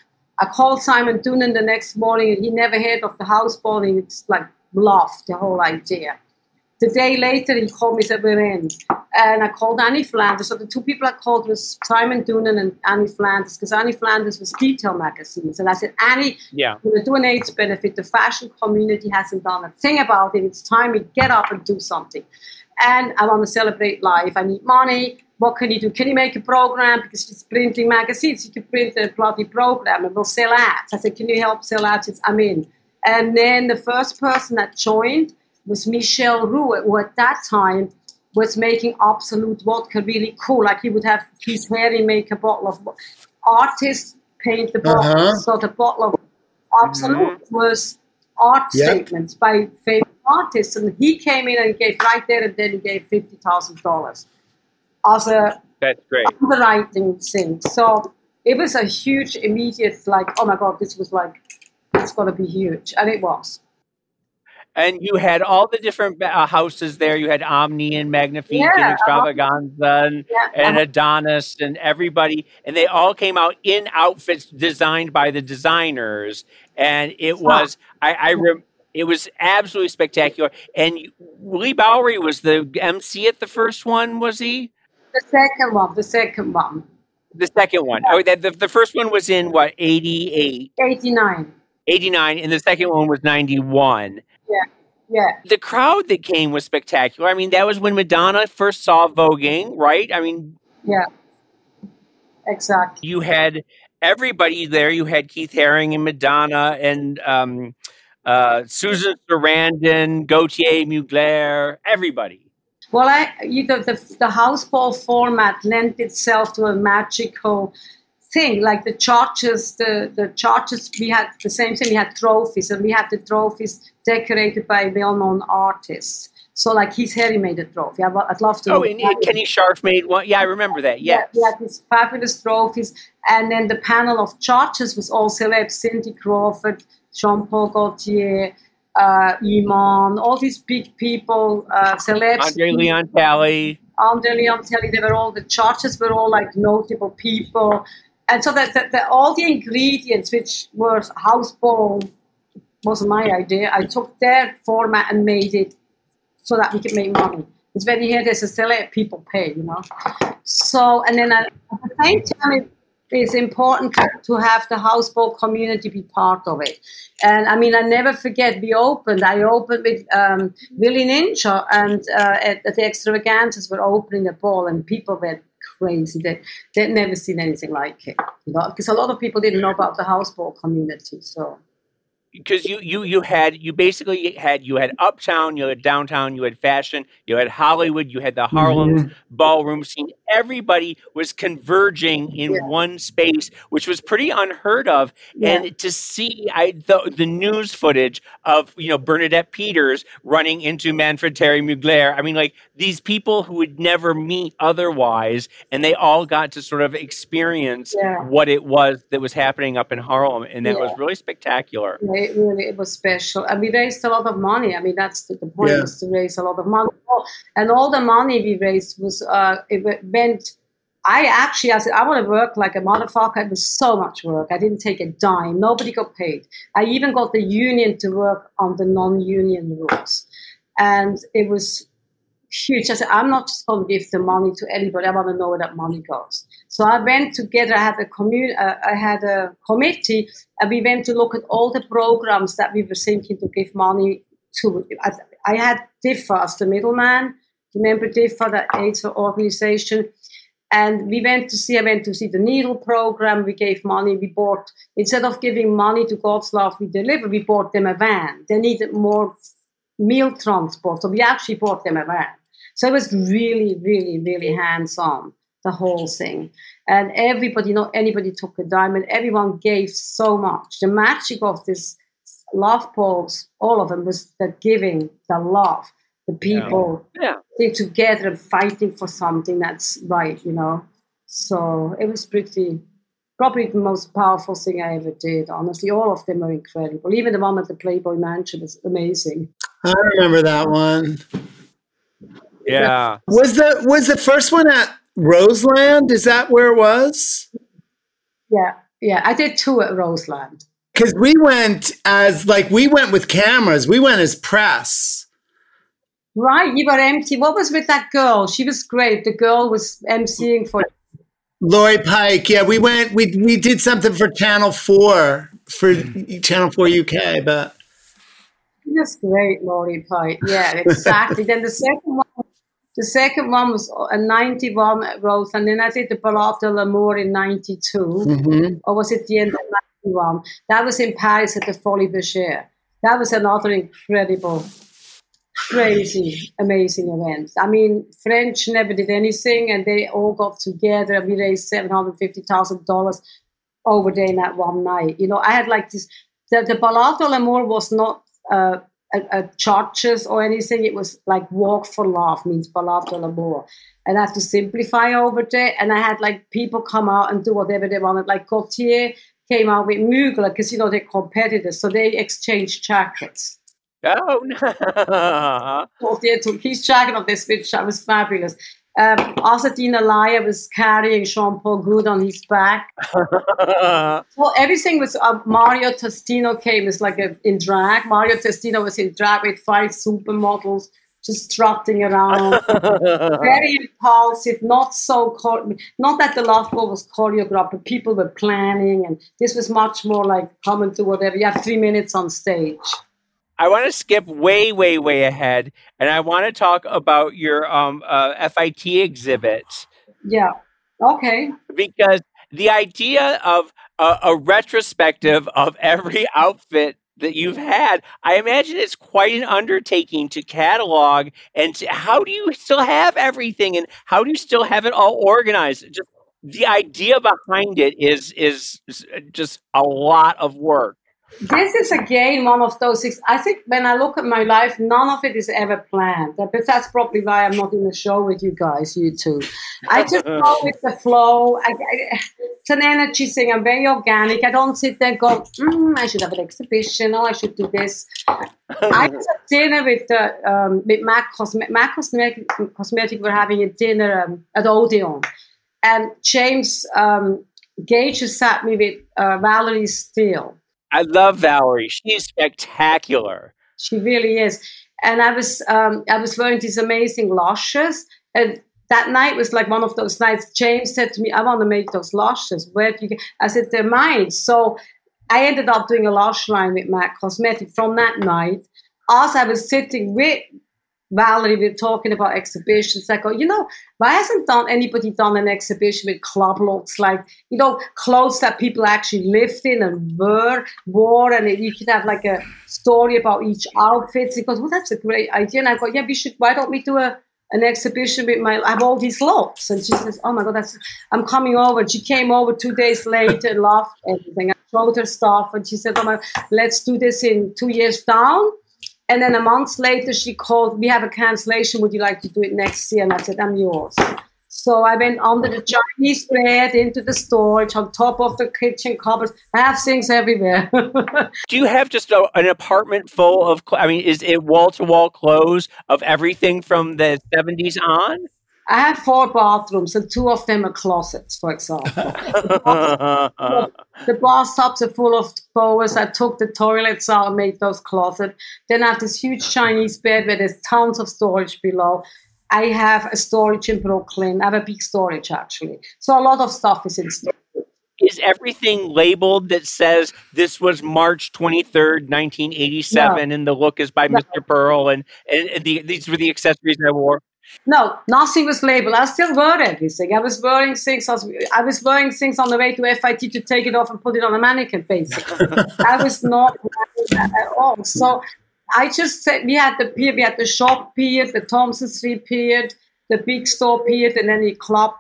I called Simon Doonan the next morning, and he never heard of the house bowling. It's like bluff the whole idea. The day later, he called me and said, We're in. And I called Annie Flanders. So the two people I called was Simon Doonan and Annie Flanders, because Annie Flanders was Detail magazines. And I said, Annie, yeah. we're going to AIDS benefit. The fashion community hasn't done a thing about it. It's time we get up and do something and I want to celebrate life. I need money. What can you do? Can you make a program? Because it's printing magazines. You can print a bloody program and we'll sell ads. I said, Can you help sell ads? I'm in. And then the first person that joined was Michel Roux, who at that time was making Absolut vodka really cool. Like he would have Keith Haring make a bottle of artists paint the bottle. Uh-huh. So the bottle of Absolut mm-hmm. was art yep. statements by famous artists, and he came in and gave right there and then he gave fifty thousand dollars as a that's great underwriting thing. So it was a huge immediate like, oh my god, this was like it's going to be huge, and it was. And you had all the different uh, houses there. You had Omni and Magnifique yeah, and Extravaganza and, yeah, and Adonis and everybody. And they all came out in outfits designed by the designers. And it was, I, I, rem- it was absolutely spectacular. And Leigh Bowery was the MC at the first one, was he? The second one. The second one. The second one. Oh, the, the, the first one was in what, 88? 89. 89, and the second one was 91. Yeah. Yeah. The crowd that came was spectacular. I mean, that was when Madonna first saw voguing, right? I mean, yeah. Exactly. You had everybody there. You had Keith Haring and Madonna and um, uh, Susan Sarandon, Gaultier Mugler, everybody. Well, I, you know, the, the house ball format lent itself to a magical thing. Like the churches, the, the churches, we had the same thing. We had trophies, and we had the trophies decorated by well-known artists. So, like Keith Haring made a trophy. I, would love to. Oh, and, Kenny Scharf made one. Yeah, I remember that. Yes. Yeah, had these fabulous trophies, and then the panel of judges was all celebs: Cindy Crawford, Jean Paul Gaultier, uh, Iman, all these big people, uh, celebs. Andre Leon Talley. Andre Leon Talley, they were all, the churches were all like notable people. And so that, that, that all the ingredients, which were houseball, was my idea. I took their format and made it so that we could make money. It's when you there's a celeb, people pay, you know. So, and then at the same time, it's important to have the houseball community be part of it. And I mean, I never forget, we opened, I opened with um, Willie Ninja and uh, at, at, the extravaganzas were opening the ball and people were crazy. They, they'd never seen anything like it, you know, because a lot of people didn't know about the houseball community. So because you you you had you basically had you had uptown, you had downtown, you had fashion, you had Hollywood, you had the Harlem mm-hmm. ballroom scene. Everybody was converging in yeah. one space, which was pretty unheard of. Yeah. And to see I the the news footage of you know Bernadette Peters running into Manfred Thierry Mugler. I mean, like these people who would never meet otherwise, and they all got to sort of experience yeah. what it was that was happening up in Harlem, and that was really spectacular it really it was special and we raised a lot of money i mean that's the, the point yeah. was to raise a lot of money and all the money we raised was uh, it went i actually i said i want to work like a motherfucker it was so much work i didn't take a dime nobody got paid i even got the union to work on the non-union rules and it was huge. I said, I'm not just going to give the money to anybody. I want to know where that money goes. So I went together. I had a commun- uh, I had a committee, and we went to look at all the programs that we were thinking to give money to. I, I had DIFFA as the middleman. Remember DIFFA, the AIDS organization. And we went to see, I went to see the needle program. We gave money. We bought, instead of giving money to God's Love, we deliver, we bought them a van. They needed more meal transport. So we actually bought them a van. So it was really, really, really hands on, the whole thing. And everybody, not anybody took a dime, and everyone gave so much. The magic of this love balls, all of them, was the giving, the love the people yeah. yeah. together and fighting for something that's right, you know. So it was pretty, probably the most powerful thing I ever did. Honestly, all of them are incredible. Even the one at the Playboy Mansion was amazing. I remember that one. Yeah. Was the was the first one at Roseland? Is that where it was? Yeah, yeah. I did two at Roseland. Because we went as like we went with cameras. We went as press. Right, you were empty. What was with that girl? She was great. The girl was emceeing for Lori Pike. Yeah, we went. We we did something for Channel Four for Channel Four UK, but that's great, Lori Pike. Yeah, exactly. then the second one, the second one was a '91 Rose, and then I did the Ballade de l'Amour in '92, mm-hmm. or was it the end of '91? That was in Paris at the Folies Bergère. That was another incredible crazy, amazing event. I mean, French never did anything, and they all got together and we raised seven hundred fifty thousand dollars over there in that one night. You know, I had like this. The, the Ballade de l'Amour was not uh, a, churches or anything. It was like Walk for Love means de l'Amour, and I had to simplify over there. And I had like people come out and do whatever they wanted. Like Gaultier came out with Mugler because you know they're competitors, so they exchanged jackets. Oh no! yeah, took his jacket of this, which was fabulous. Um, Azzedine Alaïa was carrying Jean Paul Goude on his back. well, everything was. Uh, Mario Testino came as like a, in drag. Mario Testino was in drag with five supermodels just strutting around. Very impulsive, not so. not that the love ball was choreographed, but people were planning, and this was much more like come to whatever. You have three minutes on stage. I want to skip way, way, way ahead, and I want to talk about your um, uh, FIT exhibit. Yeah. Okay. Because the idea of a, a retrospective of every outfit that you've had, I imagine it's quite an undertaking to catalog. And to, how do you still have everything, and how do you still have it all organized? Just the idea behind it is is just a lot of work this is again one of those things. I think when I look at my life, none of it is ever planned. But that's probably why I'm not in the show with you guys, you two. I just go with the flow. I, I, it's an energy thing. I'm very organic. I don't sit there and go, mm, I should have an exhibition. Oh, I should do this. I was at dinner with uh, um, with Mac, Cosme- Mac Cosmetic. Cosmetic were having a dinner um, at Odeon, and James um, Gage sat me with uh, Valerie Steele I love Valerie. She's spectacular. She really is. And I was um, I was wearing these amazing lashes, and that night was like one of those nights. James said to me, "I want to make those lashes. Where do you?" Get? I said, "They're mine." So I ended up doing a lash line with Mac Cosmetic from that night. As I was sitting with Valerie, we are talking about exhibitions. I go, you know, why hasn't done anybody done an exhibition with club looks like, you know, clothes that people actually lived in and wore, wore, and you could have like a story about each outfit. He goes, well, that's a great idea. And I go, yeah, we should. Why don't we do a an exhibition with my I have all these looks? And she says, oh my god, that's I'm coming over. She came over two days later, and loved everything. I showed her stuff, and she said, oh my, let's do this in two years down. And then a month later, she called, We have a cancellation. Would you like to do it next year? And I said, I'm yours. So I went under the Chinese bed into the storage on top of the kitchen cupboards. I have things everywhere. do you have just a, an apartment full of, I mean, is it wall to wall clothes of everything from the 70s on? I have four bathrooms, and two of them are closets, for example. the, bathtubs are full of towels. I took the toilets out and made those closets. Then I have this huge Chinese bed where there's tons of storage below. I have a storage in Brooklyn. I have a big storage, actually. So a lot of stuff is in storage is everything labeled that says this was March 23rd, 1987, no. and the look is by no. Mr. Pearl, and, and, the, these were the accessories I wore? No, nothing was labeled. I still wore everything. I was wearing things. I was, I was wearing things on the way to FIT to take it off and put it on a mannequin, basically. I was not at all. So I just said we had the pier, we had the shop pier, the Thompson Street pier, the big store pier, and then the club.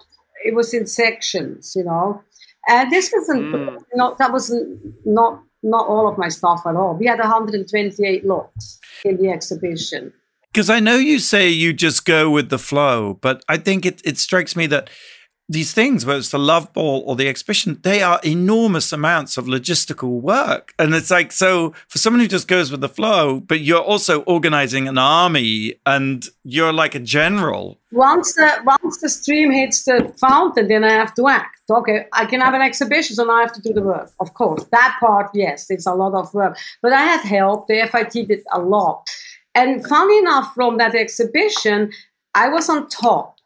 It was in sections, you know. And this wasn't mm. not that was not not all of my stuff at all. We had 128 looks in the exhibition. Because I know you say you just go with the flow, but I think it, it strikes me that these things, whether it's the love ball or the exhibition, they are enormous amounts of logistical work. And it's like, so for someone who just goes with the flow, but you're also organizing an army and you're like a general. Once the once the stream hits the fountain, then I have to act. Okay, I can have an exhibition, so now I have to do the work. Of course, that part, yes, it's a lot of work. But I had help. The FIT did a lot. And funny enough, from that exhibition, I was on top.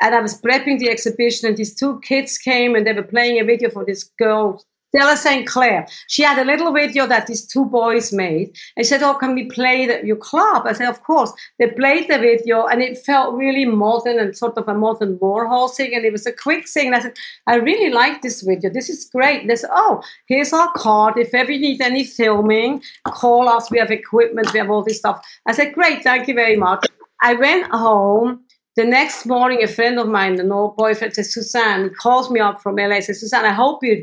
And I was prepping the exhibition, and these two kids came and they were playing a video for this girl, Stella St. Clair. She had a little video that these two boys made. And said, Oh, can we play the, your club? I said, Of course. They played the video, and it felt really modern and sort of a modern Warhol thing. And it was a quick thing. And I said, I really like this video. This is great. And they said, Oh, here's our card. If ever you need any filming, call us. We have equipment, we have all this stuff. I said, Great, thank you very much. I went home the next morning, a friend of mine, an old boyfriend, says, Suzanne, he calls me up from LA, says, Suzanne, I hope you're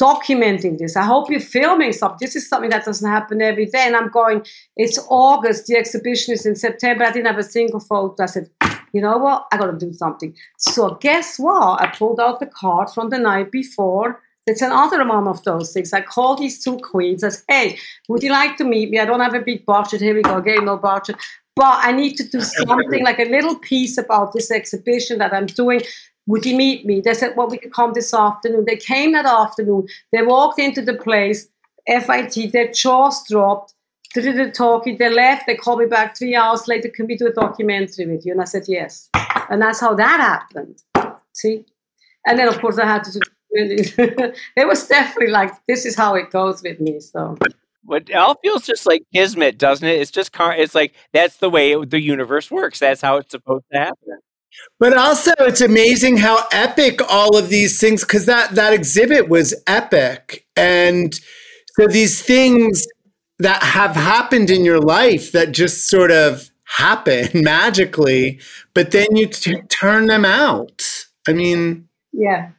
documenting this. I hope you're filming stuff. This is something that doesn't happen every day. And I'm going, it's August, the exhibition is in September. I didn't have a single photo. I said, you know what? I got to do something. So guess what? I pulled out the card from the night before. It's another one of those things. I called these two queens. I said, hey, would you like to meet me? I don't have a big budget. Here we go. Again, no budget but I need to do something like a little piece about this exhibition that I'm doing. Would you meet me? They said, well, we could come this afternoon. They came that afternoon. They walked into the place, FIT, their jaws dropped, did the talking, they left, they called me back three hours later, can we do a documentary with you? And I said, yes. And that's how that happened. See? And then, of course, I had to do it was definitely like, this is how it goes with me. So what it all feels just like kismet, doesn't it? It's just. It's like that's the way it, the universe works. That's how it's supposed to happen. But also, it's amazing how epic all of these things. Because that that exhibit was epic, and so these things that have happened in your life that just sort of happen magically, but then you t- turn them out. I mean, yeah,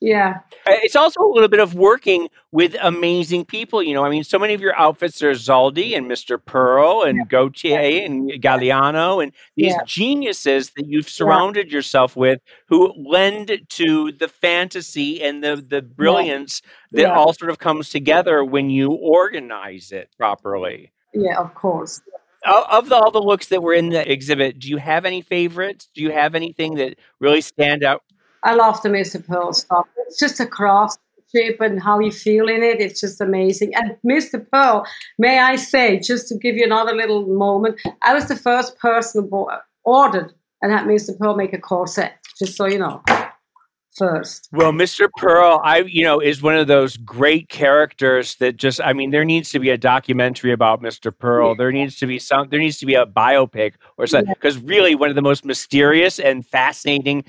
yeah. Uh, it's also a little bit of working with amazing people. You know, I mean, so many of your outfits are Zaldy and Mr. Pearl and yeah. Gaultier and Galliano and these yeah. geniuses that you've surrounded yeah. yourself with who lend to the fantasy and the, the brilliance that all sort of comes together when you organize it properly. Yeah, of course. Of the, all the looks that were in the exhibit, do you have any favorites? Do you have anything that really stand out? I love the Mr. Pearl stuff. It's just a craftsmanship and how you feel in it. It's just amazing. And Mr. Pearl, may I say, just to give you another little moment, I was the first person who ordered and had Mr. Pearl make a corset, just so you know first. Well, Mr. Pearl, I you know, is one of those great characters that just I mean, there needs to be a documentary about Mr. Pearl. Yeah. There needs to be some there needs to be a biopic or something because yeah. really one of the most mysterious and fascinating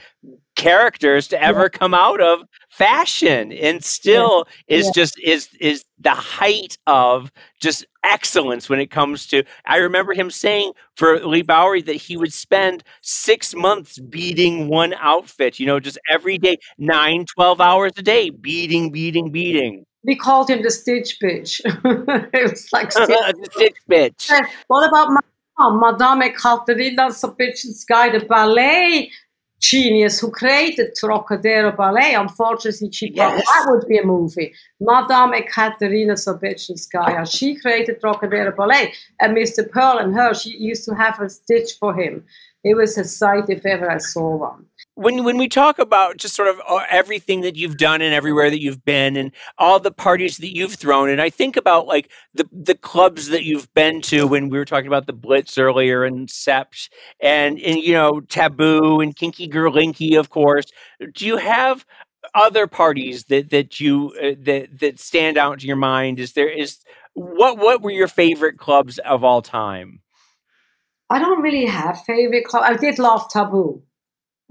characters to ever come out of fashion and still yeah. is yeah. just is is the height of just excellence when it comes to I remember him saying for Leigh Bowery that he would spend 6 months beating one outfit you know just every day 9 12 hours a day beating beating beating. We called him the stitch bitch. It was like stitch, stitch bitch. What about my Madame Ekaterina Sobechanskaya, the ballet genius who created Trockadero Ballet. Unfortunately, she yes. that would be a movie. Madame Ekaterina Sobechanskaya. She created Trocadero Ballet, and Mr. Pearl and her, she used to have a stitch for him. It was a sight if ever I saw one when when we talk about just sort of uh, everything that you've done and everywhere that you've been and all the parties that you've thrown and I think about like the the clubs that you've been to when we were talking about the Blitz earlier and Sept and and you know Taboo and Kinky Gerlinky of course do you have other parties that that you uh, that that stand out to your mind is there is what what were your favorite clubs of all time I don't really have favorite club. I did love Taboo.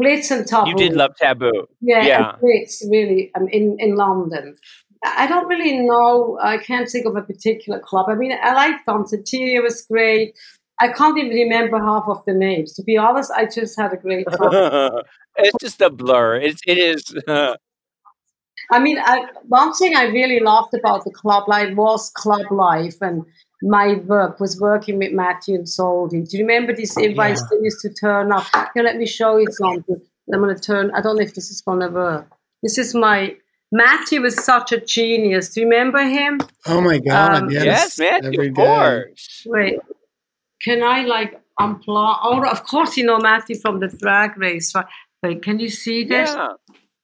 Blitz and Taboo. You did love Taboo. Yeah, Yeah. Blitz, really, um, in, in London. I don't really know. I can't think of a particular club. I mean, I like Danceteria was great. I can't even remember half of the names. To be honest, I just had a great time. it's just a blur. It's it is. I mean, I, one thing I really loved about the club life was club life, and my work was working with Mathu and Zaldy. Do you remember these invites that used to turn up? Here, let me show you something. I'm going to turn. I don't know if this is going to work. This is my Mathu was such a genius. Do you remember him? Oh my God! Um, yes, yes, man. every Of course. Wait, can I like unplug? Oh, of course, you know Mathu from the drag race. Right? Wait, can you see this? Yeah.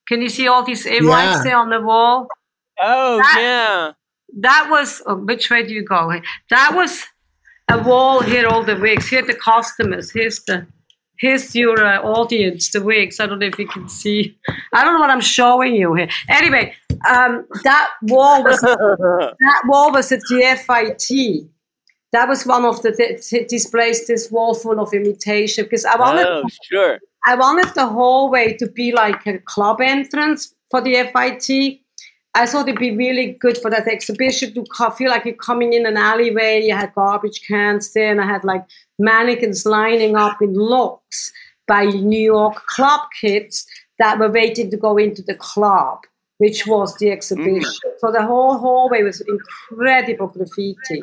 Can you see all these invites Yeah. there on the wall? Oh That- yeah. That was oh, which way do you go? That was a wall here. All the wigs. Here, the customers. Here's the. Here's your uh, audience, the wigs. I don't know if you can see. I don't know what I'm showing you here. Anyway, um, that wall was that wall was at the FIT. That was one of the di- displays. This wall full of imitation because I wanted oh sure. I wanted the hallway to be like a club entrance for the FIT. I thought it'd be really good for that exhibition to co- feel like you're coming in an alleyway. You had garbage cans there, and I had like mannequins lining up in looks by New York club kids that were waiting to go into the club, which was the exhibition. Mm. So the whole hallway was incredible graffiti,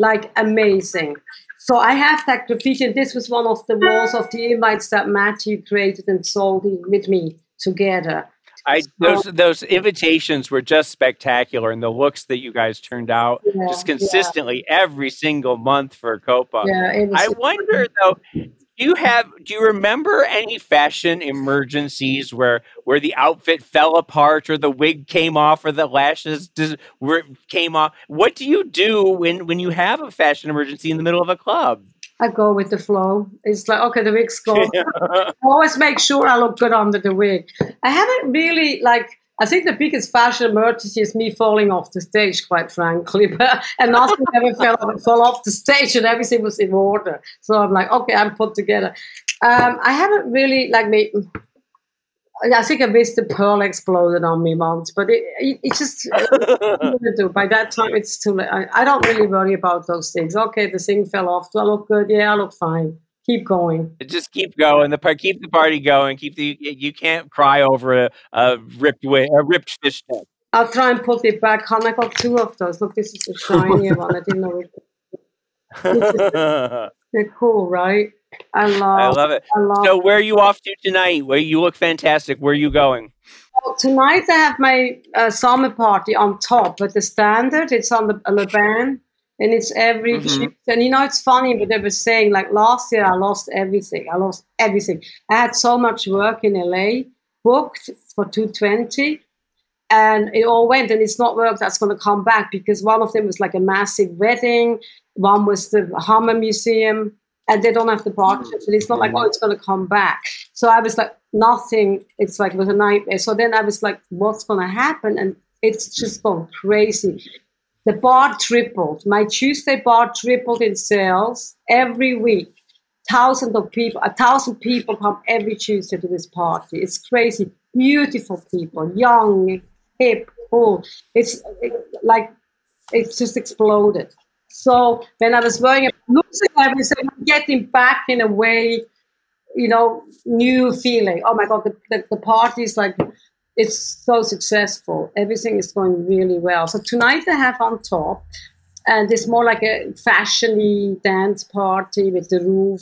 like amazing. So I have that graffiti, and this was one of the walls of the invites that Mathu created and sold with me together. I those those invitations were just spectacular, and the looks that you guys turned out Yeah, just yeah. consistently every single month for Copa. Yeah. I wonder though, do you have do you remember any fashion emergencies where where the outfit fell apart or the wig came off or the lashes dis- were, came off? What do you do when when you have a fashion emergency in the middle of a club? I go with the flow. It's like okay, the wig's gone. always make sure I look good under the wig. I haven't really like. I think the biggest fashion emergency is me falling off the stage, quite frankly. And nothing ever fell fell off the stage, and everything was in order. So I'm like, okay, I'm put together. Um, I haven't really like made. I think I missed the pearl exploded on me once, but it, it, it just do. Uh, by that time, it's too late. I, I don't really worry about those things. Okay, the thing fell off. Do I look good? Yeah, I look fine. Keep going. Just keep going. The par- keep the party going. Keep the you can't cry over a, a ripped wi- a ripped fish tank. I'll try and put it back on. I got two of those. Look, this is a shinier one. I didn't know it. They're cool, right? I love. I love it. I love. So where are you off to tonight? Where you look fantastic. Where are you going? Well, tonight I have my uh, summer party on top at the standard. It's on the Le Bain, and it's every Mhm. And you know, it's funny, but they were saying like last year I lost everything. I lost everything. I had so much work in LA booked for 220 and it all went and it's not work that's going to come back because one of them was like a massive wedding one was the Hammer Museum and they don't have the partnership mm. so it's not like oh it's going to come back. So I was like nothing it's like it was a nightmare. So then I was like what's going to happen? And it's just gone crazy. The bar tripled. My Tuesday bar tripled in sales every week. Thousands of people a thousand people come every Tuesday to this party. It's crazy. Beautiful people young hip, cool. It's it, like it's just exploded. So when I was wearing it, losing everything, getting back in a way, you know, new feeling. Oh my God, the, the, the party is like, it's so successful. Everything is going really well. So tonight I have on top, and it's more like a fashiony dance party with the roof.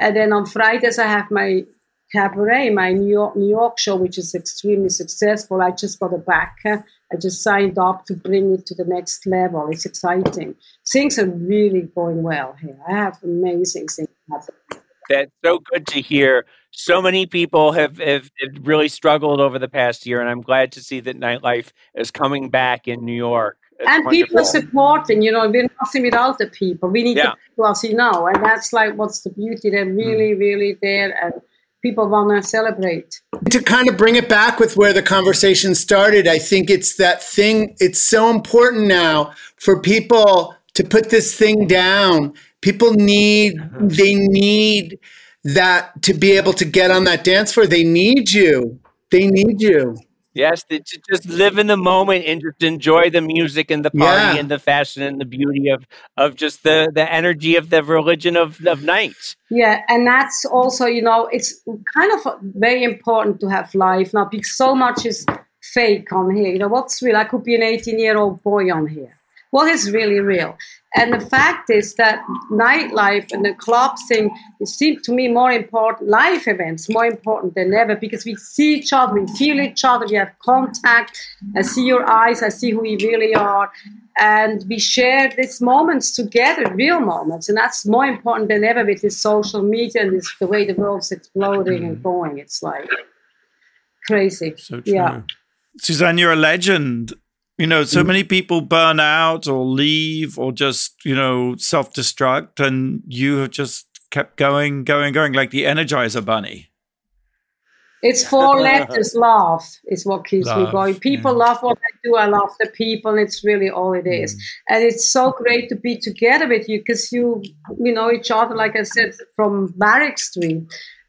And then on Fridays I have my cabaret, my New York, New York show, which is extremely successful. I just got a backer. Uh, I just signed up to bring it to the next level. It's exciting. Things are really going well here. I have amazing things happening. That's so good to hear. So many people have, have, have really struggled over the past year, and I'm glad to see that nightlife is coming back in New York. It's and people are supporting, you know, we're nothing without the people. We need Yeah. the people, as you know, and that's like what's the beauty. They're really, mm. really there, and people want to celebrate. to kind of bring it back with where the conversation started, I think it's that thing, it's so important now for people to put this thing down People need mm-hmm. they need that to be able to get on that dance floor. They need you. They need you. Yes, to just live in the moment and just enjoy the music and the party Yeah. and the fashion and the beauty of of just the the energy of the religion of of night. Yeah, and that's also, you know, it's kind of very important to have life now because so much is fake on here. You know, what's real? I could be an 18 year old boy on here. What is really real? And the fact is that nightlife and the club thing, it seems to me more important, life events more important than ever because we see each other, we feel each other, we have contact. I see your eyes, I see who you really are. And we share these moments together, real moments. And that's more important than ever with this social media and this, the way the world's exploding and mm. going. It's like crazy. So. Yeah. Suzanne, you're a legend. You know, Mm. so many people burn out or leave or just, you know, self destruct, and you have just kept going, going, going like the Energizer Bunny. It's four letters. Love is what keeps me going. People yeah. love what I do. I love the people. And it's really all it is. And it's so great to be together with you because you, you know each other. Like I said, from Barrack Street.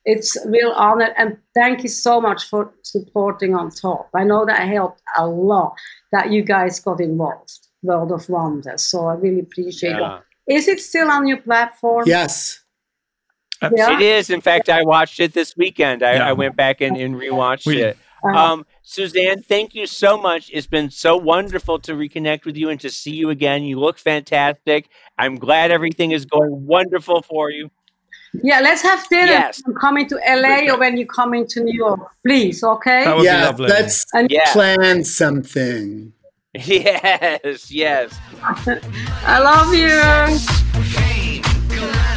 It's a real honor. And thank you so much for supporting on top. I know that helped a lot that you guys got involved. World of Wonders. So I really appreciate Yeah. it. Is it still on your platform? Yes. Yeah. It is. In fact, I watched it this weekend. I, Yeah. I went back and, and rewatched We- it. Uh, Um, Suzanne, thank you so much. It's been so wonderful to reconnect with you and to see you again. You look fantastic. I'm glad everything is going wonderful for you. Yeah, let's have dinner. Yes. when coming to LA or when you come into New York, please. Okay. That would be yeah, lovely. let's And Yeah. plan something. Yes, yes. I love you. Pain, collide.